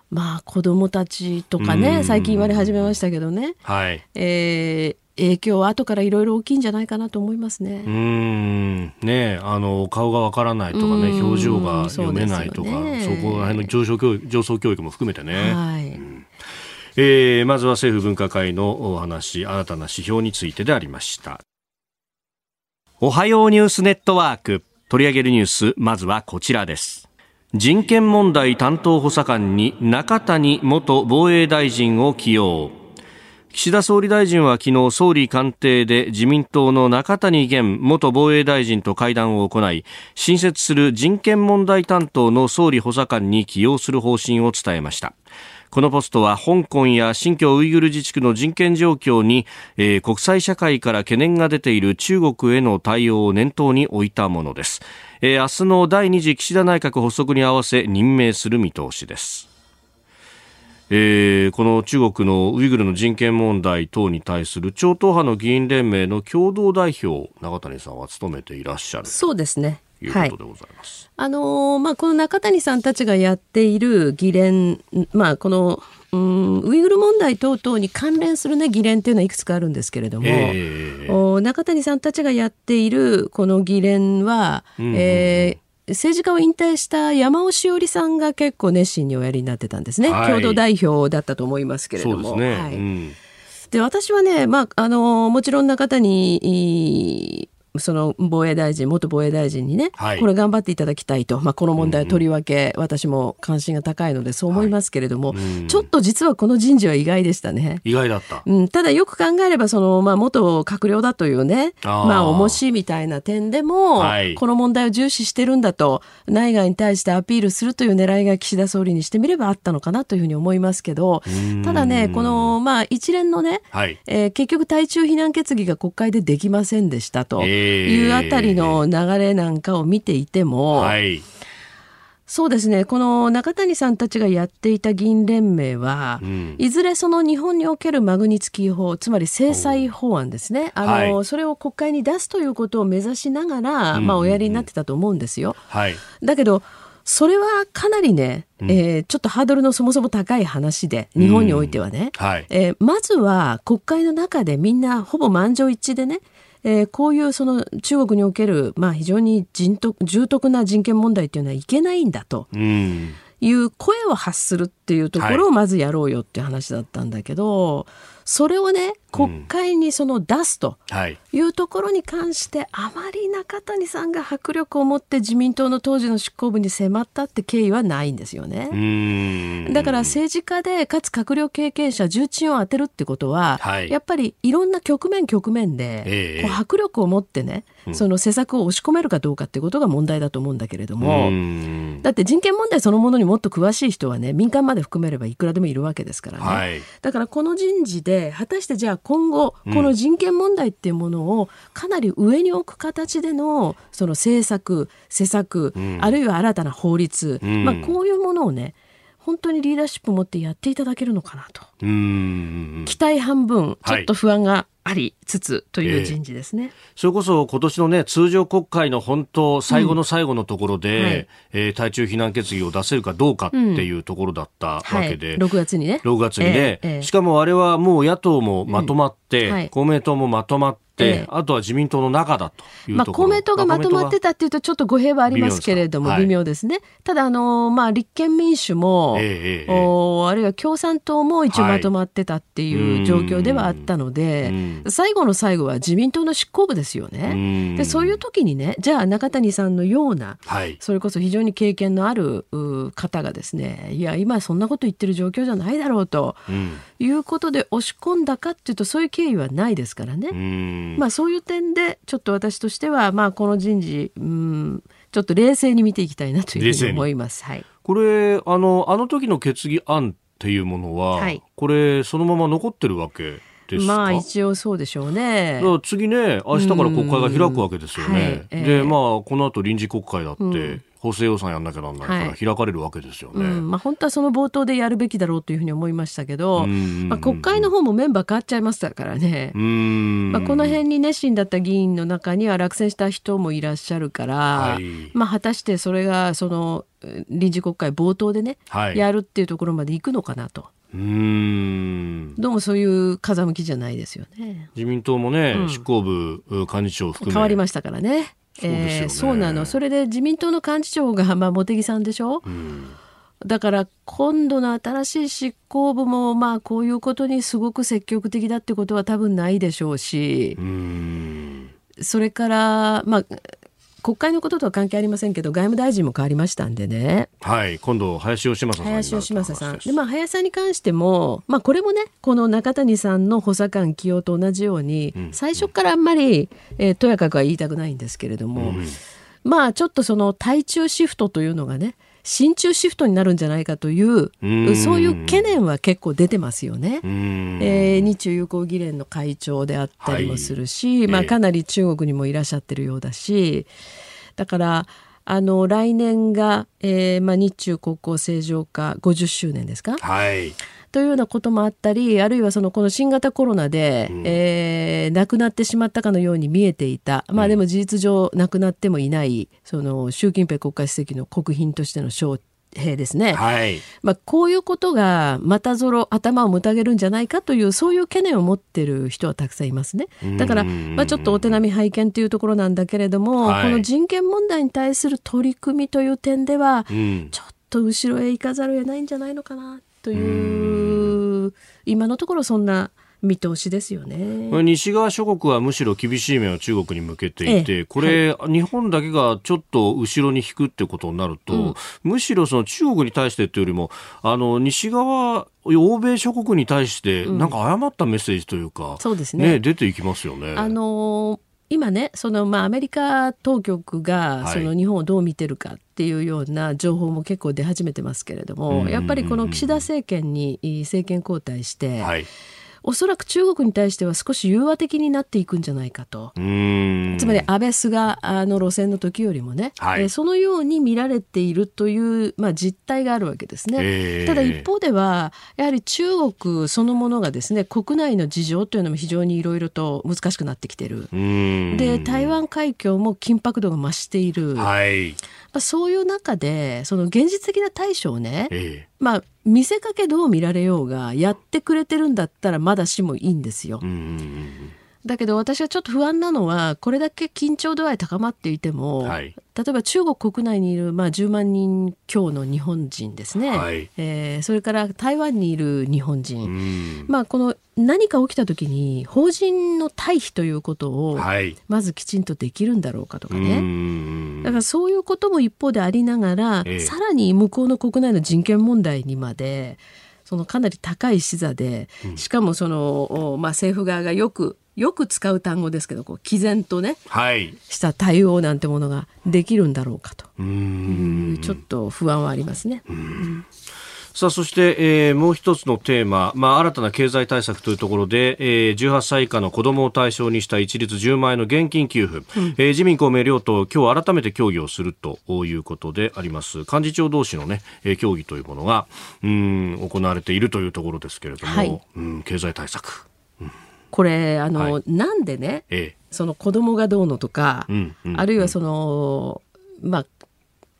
Speaker 3: まあ子供たちとかね最近言われ始めましたけどね、はい。えー、影響は後からいろいろ大きいんじゃないかなと思思いますね。
Speaker 1: うん。ねあの顔がわからないとかね表情が読めないとかそ,、ね、そこら辺の上昇教育上層教育も含めてね。はい、うん。えー、まずは政府分科会のお話新たな指標についてでありましたおはようニュースネットワーク。取り上げるニュースまずはこちらです。人権問題担当補佐官に中谷元防衛大臣を起用。岸田総理大臣は昨日総理官邸で自民党の中谷元元防衛大臣と会談を行い新設する人権問題担当の総理補佐官に起用する方針を伝えました。このポストは香港や新疆ウイグル自治区の人権状況に、えー、国際社会から懸念が出ている中国への対応を念頭に置いたものです、えー、明日の第2次岸田内閣発足に合わせ任命する見通しです。えー、この中国のウイグルの人権問題等に対する超党派の議員連盟の共同代表永谷さんは務めていらっしゃる。
Speaker 3: そうですね。
Speaker 1: いうことでございます。
Speaker 3: はい、あのー、まあ、この中谷さんたちがやっている議連、まあ、この、うん、ウイグル問題等々に関連するね、議連っていうのはいくつかあるんですけれども、えー、お中谷さんたちがやっているこの議連は、うん、えー政治家を引退した山尾志織さんが結構熱心におやりになってたんですね、はい、共同代表だったと思いますけれども。ね。はい、うん、で私はね、まあ、あのもちろん中谷その防衛大臣、元防衛大臣にね、はい、これ頑張っていただきたいと、まあ、この問題とりわけ私も関心が高いのでそう思いますけれども、はい、ちょっと実はこの人事は意外でしたね。
Speaker 1: 意外だった。
Speaker 3: うん、ただよく考えれば、その、まあ、元閣僚だというね、あまあ、重しみたいな点でも、はい、この問題を重視してるんだと、内外に対してアピールするという狙いが岸田総理にしてみればあったのかなというふうに思いますけど、ただね、この、まあ、一連のね、はい、えー、結局対中非難決議が国会でできませんでしたと。えーいうあたりの流れなんかを見ていても、はい、そうですね。この中谷さんたちがやっていた議員連盟は、うん、いずれその日本におけるマグニツキー法つまり制裁法案ですね。あの、はい、それを国会に出すということを目指しながら、まあ、おやりになってたと思うんですよ。はい、だけどそれはかなりね、えー、ちょっとハードルのそもそも高い話で日本においてはね、うん。はい、えー、まずは国会の中でみんなほぼ満場一致でねえー、こういうその中国における、まあ、非常に人徳重篤な人権問題っていうのはいけないんだと。いう声を発するっていうところをまずやろうよっていう話だったんだけど、はいそれをね国会にその出すとい。うところに関して、あまり中谷さんが迫力を持って自民党の当時の執行部に迫ったって経緯はないんですよね。だから政治家でかつ閣僚経験者重鎮を当てるってことは、はい、やっぱりいろんな局面局面で、えー、迫力を持ってねその施策を押し込めるかどうかってことが問題だと思うんだけれどもだって人権問題そのものにもっと詳しい人はね民間まで含めればいくらでもいるわけですからね、はい、だからこの人事で果たしてじゃあ今後この人権問題っていうものをかなり上に置く形でのその政策施策、あるいは新たな法律、まあ、こういうものをね本当にリーダーシップを持ってやっていただけるのかなと。期待半分ちょっと不安がありつつという人事ですね、えー、
Speaker 1: それこそ今年のね通常国会の本当最後の最後のところで、うんはい、えー、対中非難決議を出せるかどうかっていうところだったわけで、うん。はい、
Speaker 3: 6月にね。
Speaker 1: 6月にね、えー、しかもあれはもう野党もまとまって、うん。はい、公明党もまとまって、えあとは自民党の中だとまあ、
Speaker 3: 公明党がまとまってたっていうとちょっと語弊はありますけれども微妙ですね、はい、ただあの、まあ、立憲民主も、えー、おあるいは共産党も一応まとまってたっていう状況ではあったので、はい、最後の最後は自民党の執行部ですよね。でそういう時にねじゃあ中谷さんのような、はい、それこそ非常に経験のある方がですねいや今そんなこと言ってる状況じゃないだろうと、うん、いうことで押し込んだかっていうとそういう経緯はないですからね。まあ、そういう点でちょっと私としては、まあ、この人事うんちょっと冷静に見ていきたいなというふうに思います。はい、
Speaker 1: これあのあの時の決議案っていうものは、はい、これそのまま残ってるわけ
Speaker 3: まあ一応そうでしょうね。
Speaker 1: 次ね明日から国会が開くわけですよね。はい。えー、でまあこの後臨時国会だって、うん補正予算やんなきゃなんないから開かれるわけですよね、はいうん、
Speaker 3: まあ、本当はその冒頭でやるべきだろうというふうに思いましたけど、まあ、国会の方もメンバー変わっちゃいましたからね、まあ、この辺に熱心だった議員の中には落選した人もいらっしゃるから、はい、まあ、果たしてそれがその臨時国会冒頭でね、はい、やるっていうところまでいくのかなと。うん。どうもそういう風向きじゃないですよね。
Speaker 1: 自民党もね、うん、執行部幹事長含め
Speaker 3: 変わりましたからね。そうえー、そうなの。それで自民党の幹事長が、[laughs] まあ、茂木さんでしょ、うん、だから今度の新しい執行部もまあこういうことにすごく積極的だってことは多分ないでしょうし、うん、それからまあ国会のこととは関係ありませんけど外務大臣も変わりましたんでね。
Speaker 1: はい今度林芳正さん
Speaker 3: 林芳正さん。でまあ林さんに関してもまあこれもねこの中谷さんの補佐官起用と同じように、うん、最初からあんまり、えー、とやかくは言いたくないんですけれども、うん、まあちょっとその対中シフトというのがね親中シフトになるんじゃないかというそういう懸念は結構出てますよね。えー、日中友好議連の会長であったりもするし、はい、まあ、かなり中国にもいらっしゃってるようだしだからあの来年が、えーまあ、日中国交正常化50周年ですか？
Speaker 1: はい
Speaker 3: というようなこともあったりあるいはそのこの新型コロナで、うん、えー、亡くなってしまったかのように見えていた、まあ、でも事実上亡くなってもいないその習近平国家主席の国賓としての招兵ですね、はい、まあ、こういうことがまたぞろ頭をもたげるんじゃないかというそういう懸念を持ってる人はたくさんいますね。だから、まあ、ちょっとお手並み拝見というところなんだけれども、はい、この人権問題に対する取り組みという点では、うん、ちょっと後ろへ行かざるを得ないんじゃないのかなという今のところそんな見通しですよね。
Speaker 1: 西側諸国はむしろ厳しい目を中国に向けていて、ええ、これ、はい、日本だけがちょっと後ろに引くってことになると、うん、むしろその中国に対してというよりもあの西側欧米諸国に対してなんか誤ったメッセージというか、うん、そうですね、ね、出ていきますよね。
Speaker 3: あのー今ねその、まあ、アメリカ当局がその日本をどう見てるかっていうような情報も結構出始めてますけれども、やっぱりこの岸田政権に政権交代して、はいおそらく中国に対しては少し融和的になっていくんじゃないかと。つまり安倍菅の路線の時よりもね、はい、えそのように見られているという、まあ、実態があるわけですね。えー、ただ一方ではやはり中国そのものがですね国内の事情というのも非常にいろいろと難しくなってきてる。で台湾海峡も緊迫度が増している。はいまあ、そういう中でその現実的な対処をね、ええ、まあ見せかけどう見られようがやってくれてるんだったらまだしもいいんですよ。だけど私はちょっと不安なのはこれだけ緊張度合い高まっていても、はい、例えば中国国内にいる、まあ、10万人強の日本人ですね、はい、えー、それから台湾にいる日本人、まあ、この何か起きた時に法人の退避ということをまずきちんとできるんだろうかとかね、だからそういうことも一方でありながら、ええ、さらに向こうの国内の人権問題にまでそのかなり高い視座で、しかもその、まあ、政府側がよくよく使う単語ですけどこう毅然とね、はい、した対応なんてものができるんだろうかと。いうちょっと不安はありますね。
Speaker 1: さあそして、えー、もう一つのテーマ、まあ、新たな経済対策というところで、えー、18歳以下の子どもを対象にした一律10万円の現金給付、うん、えー、自民公明両党今日改めて協議をするということであります。幹事長同士の、ね、協議というものがうん行われているというところですけれども、はい、うん経済対策。
Speaker 3: これあの、はい、なんでね、ええ、その子供がどうのとか、うんうん、あるいはその、まあ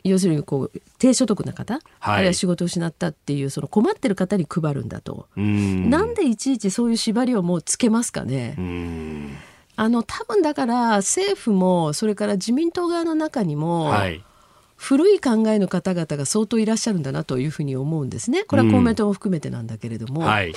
Speaker 3: 要するにこう低所得な方、はい、あるいは仕事を失ったっていうその困ってる方に配るんだと。ん。なんでいちいちそういう縛りをもうつけますかね。あの多分だから政府もそれから自民党側の中にも、はい、古い考えの方々が相当いらっしゃるんだなというふうに思うんですね。これは公明党も含めてなんだけれども。はい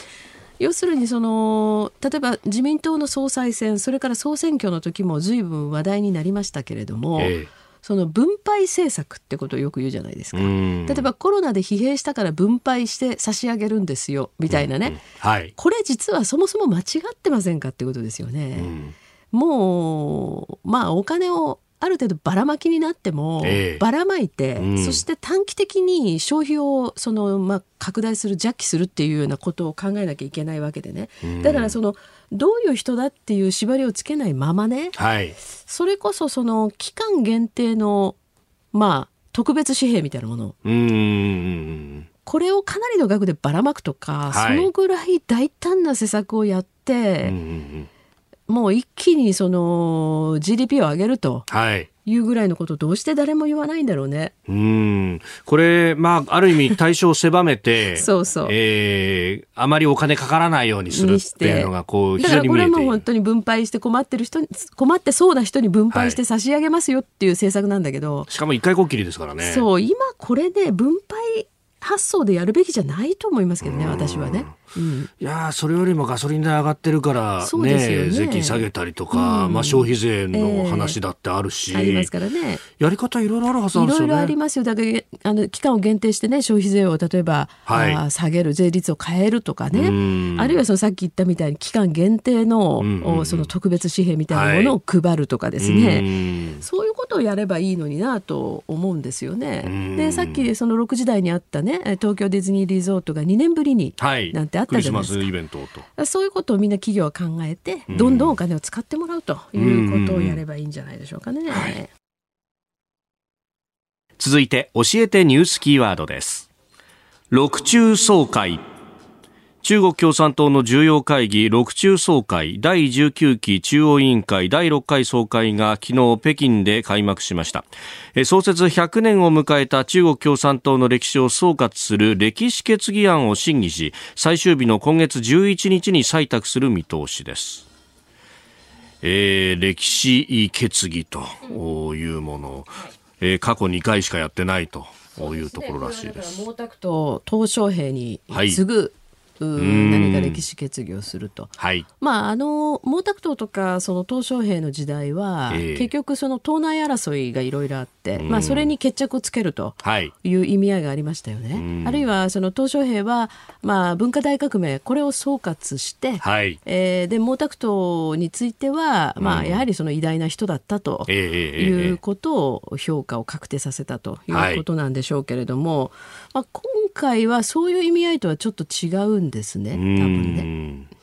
Speaker 3: 要するにその例えば自民党の総裁選それから総選挙の時も随分話題になりましたけれども、ええ、その分配政策ってことをよく言うじゃないですか。例えばコロナで疲弊したから分配して差し上げるんですよみたいなね、うんうん。はい、これ実はそもそも間違ってませんかってことですよね。うん、もうまあお金をある程度ばらまきになっても、えばらまいて、うん、そして短期的に消費をその、まあ、拡大する弱気するっていうようなことを考えなきゃいけないわけでね、うん、だからそのどういう人だっていう縛りをつけないままね、はい、それこそその期間限定のまあ特別紙幣みたいなもの。うんこれをかなりの額でばらまくとか、はい、そのぐらい大胆な施策をやって、うんもう一気にその GDP を上げると。はいいうぐらいのことどうして誰も言わないんだろうね。
Speaker 1: うん。これ、まあ、ある意味 [laughs] 対象を狭めて、そうそう。えー、あまりお金かからないようにするっていうのが、こう、非常に
Speaker 3: 見えてだからこれも本当に分配して困ってる人に、困ってそうな人に分配して差し上げますよっていう政策なんだけど。はい、
Speaker 1: しかも一回こっきりですからね。
Speaker 3: そう、今これで分配発想でやるべきじゃないと思いますけどね、私はね。
Speaker 1: うん、いやそれよりもガソリン代上がってるからね、ね税金下げたりとか、うん、まあ、消費税の話だってあるし、えー、
Speaker 3: ありますからね。
Speaker 1: やり方いろいろあるはずなんですよね。いろいろ
Speaker 3: ありますよ。だからあの期間を限定してね消費税を例えば、はい、あ下げる税率を変えるとかね。あるいはそのさっき言ったみたいに期間限定の、うん、その特別紙幣みたいなものを配るとかですね、はい、そういうことをやればいいのになと思うんですよね。でさっきその6時台にあったね東京ディズニーリゾートが2年ぶりになんてあったじゃないですか。はいントと。そういうことをみんな企業は考えて、どんどんお金を使ってもらうということをやればいいんじゃないでしょうかね。はい、
Speaker 1: 続いて教えてニュースキーワードです。六中総会中国共産党の重要会議六中総会第19期中央委員会第6回総会が昨日北京で開幕しました。創設100年を迎えた中国共産党の歴史を総括する歴史決議案を審議し最終日の今月11日に採択する見通しです。えー、歴史決議というもの、えー、過去2回しかやってないというところらしいです。
Speaker 3: 毛沢東鄧小平に次ぐ、何か歴史決議をすると、
Speaker 1: はい、
Speaker 3: まあ、あの毛沢東とかその鄧小平の時代は、えー、結局その党内争いがいろいろあって、まあ、それに決着をつけるとい。う意味合いがありましたよね。はい、あるいはその鄧小平は、まあ、文化大革命これを総括して、はい、えー、で毛沢東については、まあ、やはりその偉大な人だったということを評価を確定させたということなんでしょうけれども、まあ、今回はそういう意味合いとはちょっと違うんですね多分ね。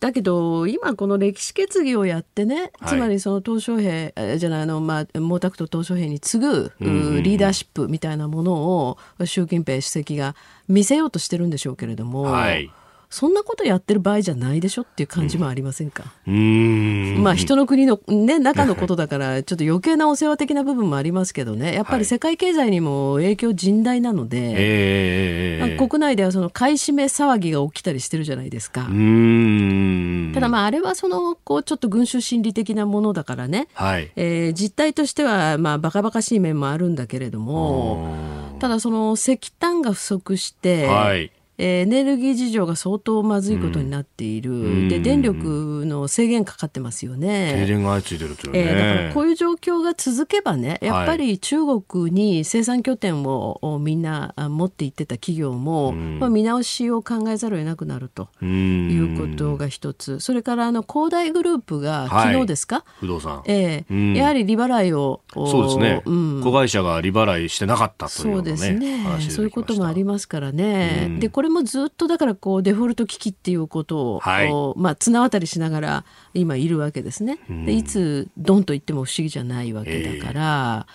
Speaker 3: だけど今この歴史決議をやってね、つまりその鄧小平じゃないあの、まあ、毛沢東鄧小平に次ぐリーダーシップみたいなものを習近平主席が見せようとしてるんでしょうけれども、はい、そんなことやってる場合じゃないでしょっていう感じもありませんか、うん、まあ人の国の、ね、中のことだからちょっと余計なお世話的な部分もありますけどね。やっぱり世界経済にも影響甚大なので、はいえー、国内ではその買い占め騒ぎが起きたりしてるじゃないですか。ただまああれはそのこうちょっと群衆心理的なものだからね、はい。えー、実態としてはまあバカバカしい面もあるんだけれどもただその石炭が不足して、はいエネルギー事情が相当まずいことになっている、うん、で電力の制限かかってますよね。
Speaker 1: 停電が相次いでるというね、
Speaker 3: えー、だからこういう状況が続けばねやっぱり中国に生産拠点をみんな持っていってた企業も、うん、まあ、見直しを考えざるを得なくなるということが一つ、それからあの恒大グループが昨日ですか、はい、
Speaker 1: 不動産、
Speaker 3: えー、やはり利払いを
Speaker 1: そうですね、うん、子会社が利払いしてなかったという、ね、そうですね。
Speaker 3: そういうこともありますからね、でこれもずっとだからこうデフォルト危機っていうことを、はい、まあ、綱渡りしながら今いるわけですね。でいつドンと言っても不思議じゃないわけだから、え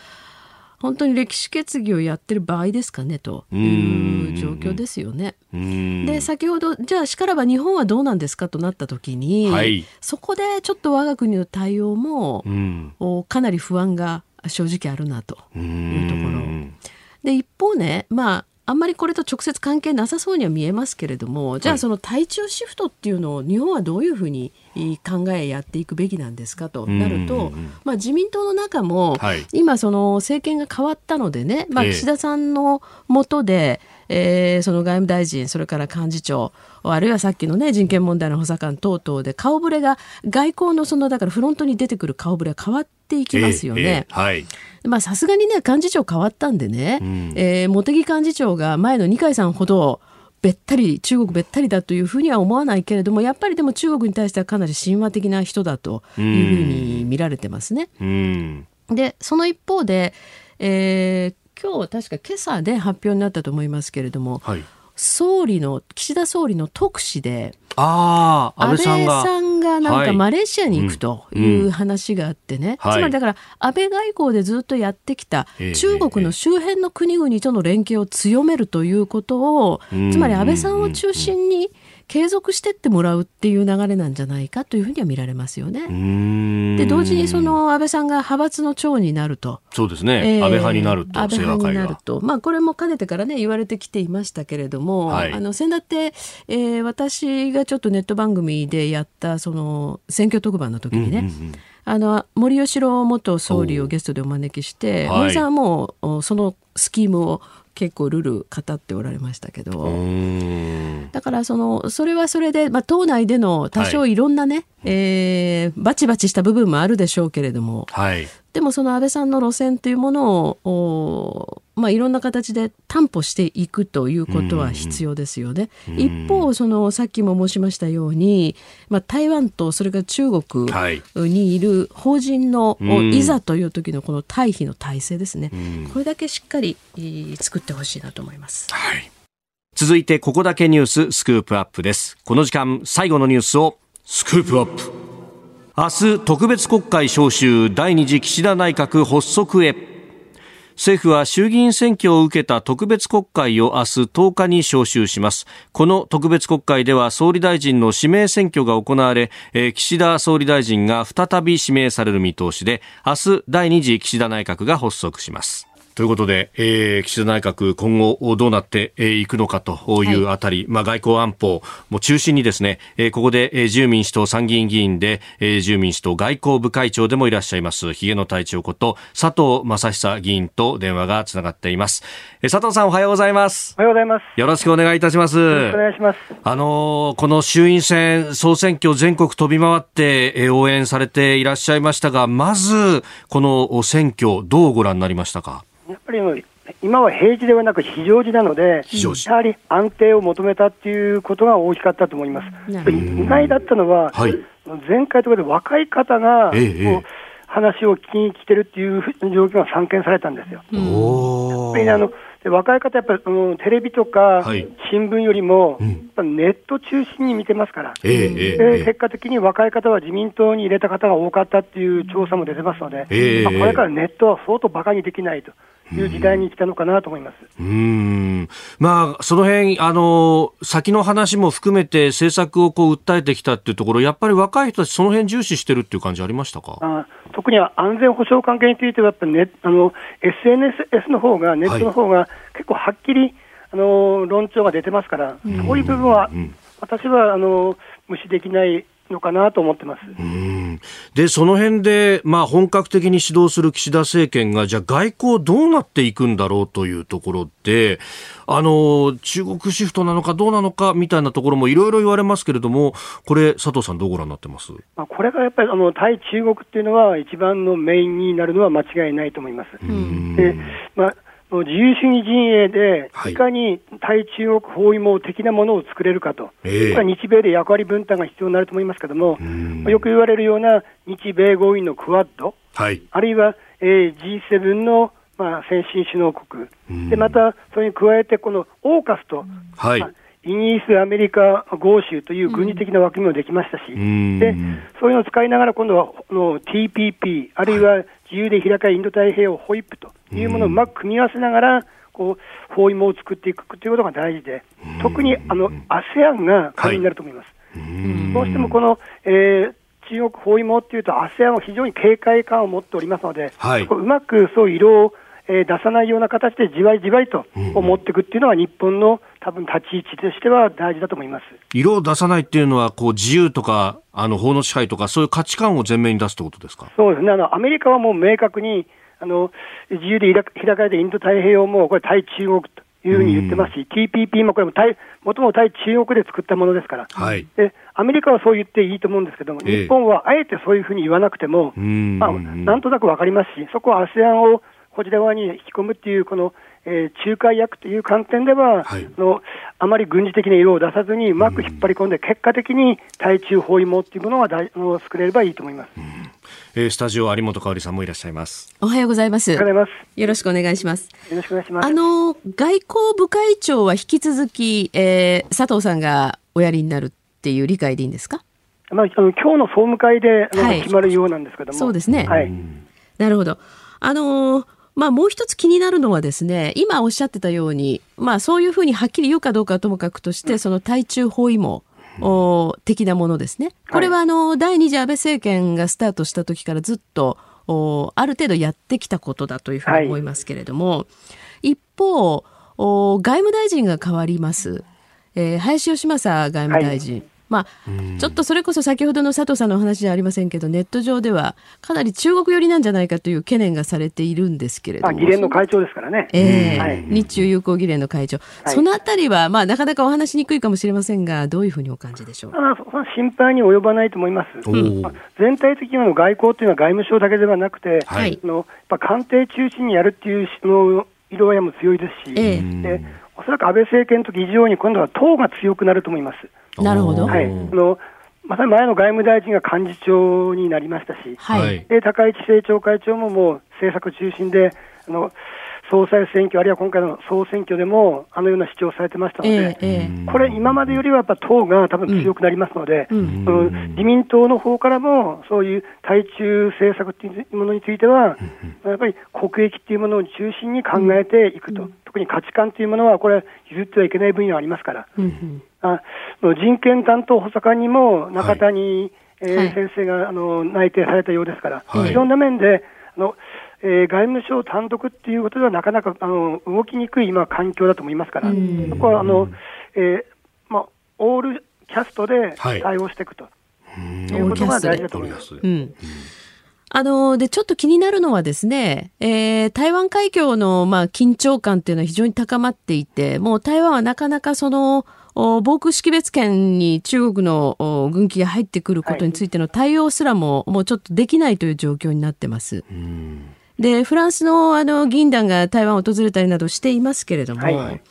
Speaker 3: ー、本当に歴史決議をやってる場合ですかねという状況ですよね。で先ほどじゃあしからば日本はどうなんですかとなった時に、はい、そこでちょっと我が国の対応も、かなり不安が正直あるなというところ。で一方ねまああんまりこれと直接関係なさそうには見えますけれどもじゃあその対中シフトっていうのを日本はどういうふうに考えやっていくべきなんですかとなると、まあ、自民党の中も、今その政権が変わったのでね、まあ、岸田さんの下で、えー、その外務大臣それから幹事長あるいはさっきのね人権問題の補佐官等々で顔ぶれが外交のそのだからフロントに出てくる顔ぶれが変わっていきますよね。はいまあさすがにね幹事長変わったんでね、うん、えー、茂木幹事長が前の二階さんほどべったり中国べったりだというふうには思わないけれどもやっぱりでも中国に対してはかなり神話的な人だというふうに見られてますね。うん、でその一方で、えー、今日確か今朝で発表になったと思いますけれども、はい、総理の岸田総理の特使で
Speaker 1: あ安倍さんが。
Speaker 3: さんがなんかマレーシアに行くという話があってね、はい、つまりだから安倍外交でずっとやってきた中国の周辺の国々との連携を強めるということを、つまり安倍さんを中心に、継続してってもらうっていう流れなんじゃないかというふうには見られますよね。で同時にその安倍さんが派閥の長になると。
Speaker 1: そうですね、えー、安倍派になると
Speaker 3: 安倍派になると、まあ、これもかねてからね言われてきていましたけれども、はい、あの先だって、えー、私がちょっとネット番組でやったその選挙特番の時にね、うんうんうん。あの森喜朗元総理をゲストでお招きして、森さんはもうそのスキームを結構ルール語っておられましたけど。だからそのそれはそれで、まあ、党内での多少い。ろんなね、はい、えー、バチバチした部分もあるでしょうけれども、はい、でもその安倍さんの路線というものをまあ、いろんな形で担保していくということは必要ですよね。一方そのさっきも申しましたように、まあ、台湾とそれから中国にいる法人の、いざという時のこの対比の体制ですね、これだけしっかり作ってほしいなと思います。はい。
Speaker 1: 続いてここだけニューススクープアップです。この時間最後のニュースをスクープアップ明日特別国会召集第二次岸田内閣発足へ。政府は衆議院選挙を受けた特別国会を明日10日に召集します。この特別国会では総理大臣の指名選挙が行われ、岸田総理大臣が再び指名される見通しで明日第2次岸田内閣が発足します。ということで、えー、岸田内閣、今後どうなっていくのかというあたり、はい、まあ、外交安保も中心にですね、えー、ここで、えー、自由民主党参議院議員で、えー、自由民主党外交部会長でもいらっしゃいます、ひげの隊長こと佐藤正久議員と電話がつながっています。えー、佐藤さんおはようございます。
Speaker 5: おはようございます。
Speaker 1: よろしくお願いいたします。
Speaker 5: よろしくお願いします。
Speaker 1: あのー、この衆院選総選挙全国飛び回って、えー、応援されていらっしゃいましたが、まず、この選挙、どうご覧になりましたか？
Speaker 5: やっぱり今は平時ではなく非常時なので、やはり安定を求めたっていうことが大きかったと思います。意外だったのは、はい、前回とかで若い方が、ええ、話を聞きに来てるっていう状況が散見されたんですよ。やっぱりあの若い方、やっぱり、うん、テレビとか新聞よりも、うん、ネット中心に見てますから、えー、えー、結果的に若い方は自民党に入れた方が多かったっていう調査も出てますので、えー、まあ、これからネットは相当馬鹿にできないと。いう時代に来たのかなと思います。
Speaker 1: うん。まあ、その辺、あの、先の話も含めて政策をこう訴えてきたっていうところ、やっぱり若い人たちその辺重視してるっていう感じありましたか？あ
Speaker 5: 特には安全保障関係については、やっぱね、あの、SNS の方が、ネットの方が結構はっきり、はい、あの、論調が出てますから、そういう部分は、私は、あの、無視できないのかなと思ってます。
Speaker 1: でその辺で、まあ、本格的に指導する岸田政権が、じゃあ、外交どうなっていくんだろうというところで、あの中国シフトなのかどうなのかみたいなところもいろいろ言われますけれども、これ、佐藤さん、どうご覧になってます？
Speaker 5: まあこれがやっぱりあの対中国っていうのは、一番のメインになるのは間違いないと思います。でまあ自由主義陣営で、い。かに対中国包囲網的なものを作れるかと、はい、日米で役割分担が必要になると思いますけれども、よく言われるような日米合意のクワッド、はい、あるいは、えー、G7 の、まあ、先進首脳国、でまたそれに加えて、このオーカスと、はい、まあイギリス、アメリカ、豪州という軍事的な枠組みもできましたし、うん、でそういうのを使いながら、今度はの TPP、あるいは自由で開かれインド太平洋ホイップというものをうまく組み合わせながら、こう包囲網を作っていくということが大事で、特にあの ASEAN が鍵になると思います。はい、どうしてもこの、えー中国包囲網っていうと、ASEAN は非常に警戒感を持っておりますので、はい、うまくそういう色をえー、出さないような形でじわりじわりと持っていくっていうのは、日本の多分立ち位置としては大事だと思います。
Speaker 1: 色を出さないっていうのは、こう自由とかあの法の支配とか、そういう価値観を前面に出すってことですか？
Speaker 5: そうですね。あの、アメリカはもう明確に、あの自由で開かれたインド太平洋も、これ、対中国というふうに言ってますし、TPP もこれも対、もともと対中国で作ったものですから、はい、で、アメリカはそう言っていいと思うんですけども、日本はあえてそういうふうに言わなくても、まあ、なんとなくわかりますし、そこは ASEAN をこちら側に引き込むっていう、この、えー、仲介役という観点では、はい、のあまり軍事的な色を出さずに、うまく引っ張り込んで、結果的に対中包囲網っていうものがだの作れればいいと思います。
Speaker 1: えー、スタジオ有本香里さんもいらっしゃいます。
Speaker 2: おはようございます。
Speaker 5: おはようございま
Speaker 2: す。よろしくお願いします。
Speaker 5: よろしくお願いします。
Speaker 2: あの外交部会長は引き続き、えー、佐藤さんがおやりになるっていう理解でいいんですか？
Speaker 5: まあ、あの今日の総務会で、はい、決まるようなんですけども。
Speaker 2: そうですね。
Speaker 5: はい。
Speaker 2: なるほど。あのーまあもう一つ気になるのはですね、今おっしゃってたように、まあそういうふうにはっきり言うかどうかはともかくとして、その対中包囲網、お的なものですね。これはあの、第二次安倍政権がスタートした時からずっと、おある程度やってきたことだというふうに思いますけれども、はい、一方お、外務大臣が変わります。えー、林芳正外務大臣。はいまあ、ちょっとそれこそ先ほどの佐藤さんのお話じゃありませんけど、ネット上ではかなり中国寄りなんじゃないかという懸念がされているんですけれども。
Speaker 5: 議連の会長ですからね。
Speaker 2: えー、はい、日中友好議連の会長。はい、そのあたりは、まあ、なかなかお話しにくいかもしれませんが、どういうふうにお感じでしょう？あ
Speaker 5: 心配に及ばないと思います。まあ、全体的には外交というのは外務省だけではなくて、はい、のやっぱ官邸中心にやるっていうの色合いも強いですし、えー、でおそらく安倍政権の時以上に今度は党が強くなると思います。
Speaker 2: なるほど。
Speaker 5: はい。あのまさに前の外務大臣が幹事長になりましたし、はい、で高市政調会長ももう政策中心で、あの総裁選挙、あるいは今回の総選挙でも、あのような主張されてましたので、えー、これ、今までよりはやっぱ党が多分強くなりますので、うん、うん、自民党の方からも、そういう対中政策っていうものについては、やっぱり国益っていうものを中心に考えていくと、特に価値観というものは、これ、譲ってはいけない分野がありますから、あ人権担当補佐官にも中谷、はい、えー、先生があの内定されたようですから、はい、いろんな面で、あのえー、外務省単独っていうことではなかなかあの動きにくい今、環境だと思いますから、そこはあの、えーまあ、オールキャストで対応していくと、い、うことが大事だと思います。うん。
Speaker 3: あの、で、ちょっと気になるのはですね、えー、台湾海峡の、まあ、緊張感っていうのは非常に高まっていて、もう台湾はなかなかその、防空識別圏に中国の軍機が入ってくることについての対応すらも、もうちょっとできないという状況になってます。で、フランスのあの議員団が台湾を訪れたりなどしていますけれども、はい、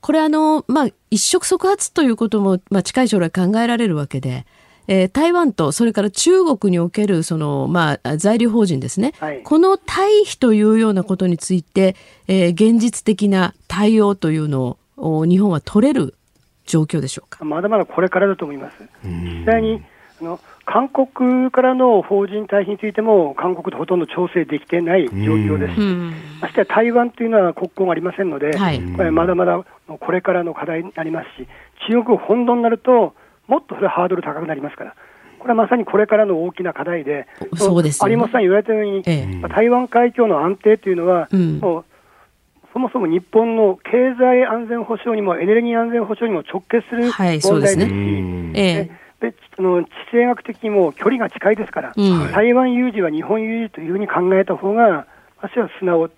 Speaker 3: これあの、まあ、一触即発ということも、まあ、近い将来考えられるわけで、えー、台湾とそれから中国におけるその、まあ、在留邦人ですね、はい、この対比というようなことについて、えー、現実的な対応というのを日本は取れる状況でしょうか？
Speaker 5: まだまだこれからだと思います。実際にあの韓国からの邦人退避についても、韓国とほとんど調整できてない状況です。まして台湾というのは国交がありませんので、はい、これまだまだこれからの課題になりますし、中国本土になると、もっとそれハードル高くなりますから。これはまさにこれからの大きな課題で、
Speaker 3: そうです、
Speaker 5: ね、有本さん。言われたように、ええ、台湾海峡の安定というのは、うん、もうそもそも日本の経済安全保障にもエネルギー安全保障にも直結する問題ですし、はい、ねであの地政学的にも距離が近いですから、うん、台湾有事は日本有事というふうに考えた方が、私は素直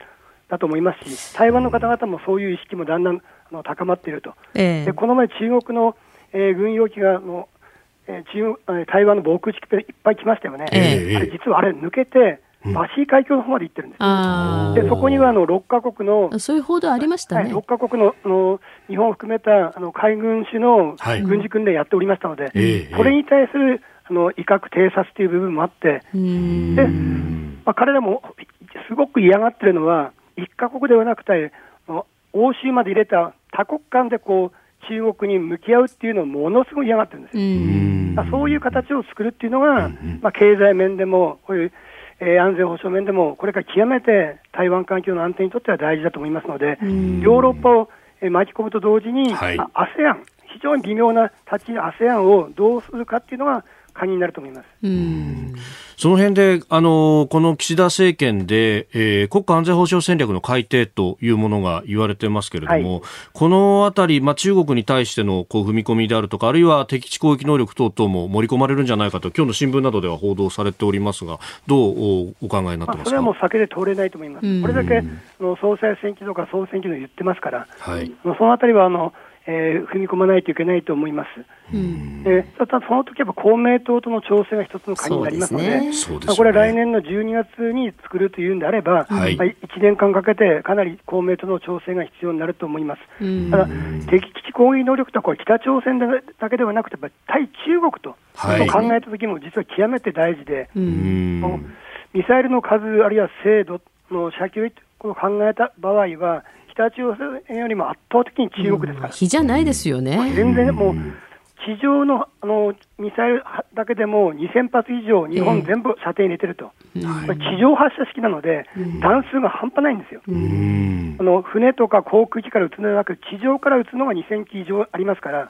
Speaker 5: だと思いますし、台湾の方々もそういう意識もだんだんあの高まっていると、えでこの前、中国のえー、軍用機がの、えー、中台湾の防空識別いっぱい来ましたよね、えー、あれ実はあれ、抜けて、バシー海峡の方まで行ってるんです、でそこにはあの6か国の、
Speaker 3: そういう報道ありましたね、はい、
Speaker 5: 6か国のの日本を含めたあの海軍種の軍事訓練やっておりましたので、はい、これに対するあの威嚇、偵察という部分もあって、でまあ、彼らもすごく嫌がってるのは、1か国ではなくて、欧州まで入れた多国間でこう中国に向き合うっていうのをものすごい嫌がってるんですよ。そういう形を作るっていうのが、まあ、経済面でも、こういう、えー、安全保障面でも、これから極めて台湾環境の安定にとっては大事だと思いますので、ヨーロッパを、えー、巻き込むと同時に、はい、ASEAN、非常に微妙な立ち ASEAN をどうするかっていうのが鍵になると思います。
Speaker 1: その辺で、あの、この岸田政権で、えー、国家安全保障戦略の改定というものが言われてますけれども、はい、このあたり、まあ、中国に対してのこう踏み込みであるとか、あるいは敵地攻撃能力等々も盛り込まれるんじゃないかと、今日の新聞などでは報道されておりますが、どうお考えになってますか、まあ、
Speaker 5: それはもう避けて通れないと思います。これだけの総裁選挙とか総選挙で言ってますから、はい、そのあたりはあのえー、踏み込まないといけないと思います。うん、えー、ただその時は公明党との調整が一つの鍵になりますので、ね、これは来年の12月に作るというんであれば、はい、まあ、1年間かけてかなり公明党の調整が必要になると思います。ただ、敵基地攻撃能力とはこれ北朝鮮だけではなくて、対中国と、はい、考えた時も実は極めて大事で、ミサイルの数、あるいは精度の射球を考えた場合は、北朝鮮よりも圧倒的に中国ですから。
Speaker 3: 比じゃないですよね。
Speaker 5: 全然もう地上のあのミサイルだけでも2000発以上、日本全部射程に入れてると、えー、地上発射式なので、弾数が半端ないんですよ、あの船とか航空機から撃つのではなく、地上から撃つのが2000機以上ありますから、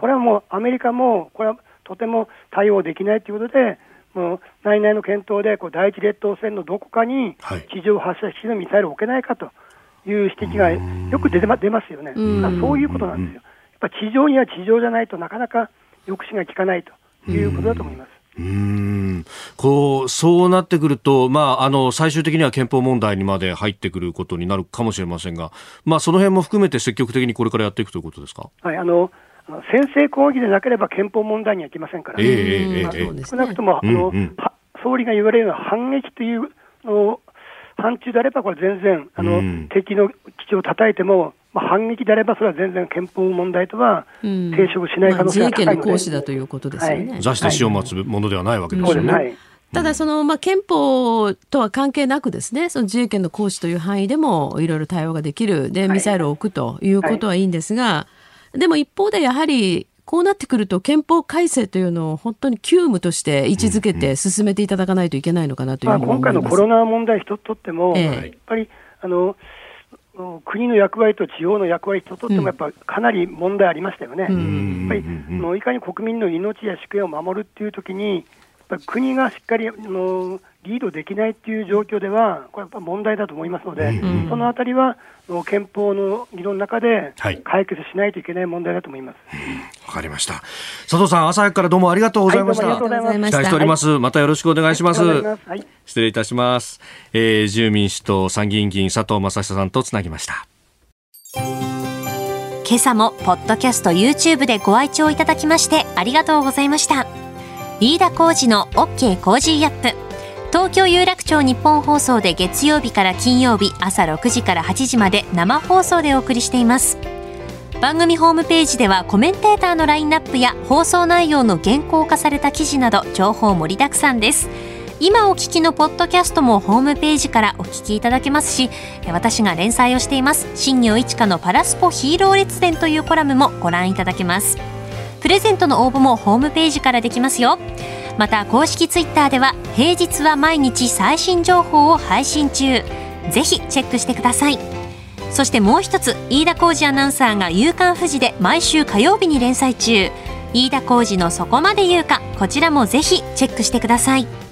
Speaker 5: これはもうアメリカも、これはとても対応できないということで、もう内々の検討でこう第一列島線のどこかに地上発射式のミサイルを置けないかと。いう指摘がよく出て、ま、出ますよね、そういうことなんですよ、やっぱ地上には地上じゃないとなかなか抑止が効かないということだと思います。
Speaker 1: うん。こうそうなってくると、まあ、あの最終的には憲法問題にまで入ってくることになるかもしれませんが、まあ、その辺も含めて積極的にこれからやっていくということですか、
Speaker 5: はい、あの先制抗議でなければ憲法問題にはいきませんから、えーまあ、えー、少なくとも、あの、うんうん、総理が言われるような反撃というのを範疇であれば、これ全然、あの、うん、敵の基地を叩いても、まあ、反撃であれば、それは全然憲法問題とは抵触しない可能性が高いので、
Speaker 3: まあ、行使だということですよね。
Speaker 1: はい、座して死を待つものではないわけですよね。はい。
Speaker 3: ただその、まあ、憲法とは関係なくですね、その自衛権の行使という範囲でもいろいろ対応ができる、で、ミサイルを置くということはいいんですが、はい、でも一方でやはり、こうなってくると憲法改正というのを本当に急務として位置づけて進めていただかないといけないのかなというふうに思います、
Speaker 5: まあ、今回のコロナ問題一つとっても、えー、やっぱりあの国の役割と地方の役割ととっても、やっぱかなり問題ありましたよね。うん、やっぱりのいかに国民の命や主権を守るっていうときに、やっぱり国がしっかりのリードできないっていう状況では、これやっぱ問題だと思いますので、うん、そのあたりは憲法の議論の中で解決しないといけない問題だと思います。わ、
Speaker 1: はい、かりました。佐藤さん、朝早くからどうもありがとうございました。はい、期待しております、はい、またよろしくお願いします。失礼いたします。えー、自由民主党参議院議員佐藤正久さんとつなぎました。
Speaker 2: 今朝もポッドキャスト YouTube でご愛聴いただきましてありがとうございました。飯田浩司の OK Cozy up。東京有楽町日本放送で月曜日から金曜日朝6時から8時まで生放送でお送りしています。番組ホームページではコメンテーターのラインナップや放送内容の原稿化された記事など情報盛りだくさんです。今お聞きのポッドキャストもホームページからお聞きいただけますし私が連載をしています新業一華のパラスポヒーロー列伝というコラムもご覧いただけますプレゼントの応募もホームページからできますよまた公式ツイッターでは平日は毎日最新情報を配信中。ぜひチェックしてください。そしてもう一つ飯田浩二アナウンサーが「夕刊富士」で毎週火曜日に連載中。飯田浩二の「そこまで言うか」こちらもぜひチェックしてください。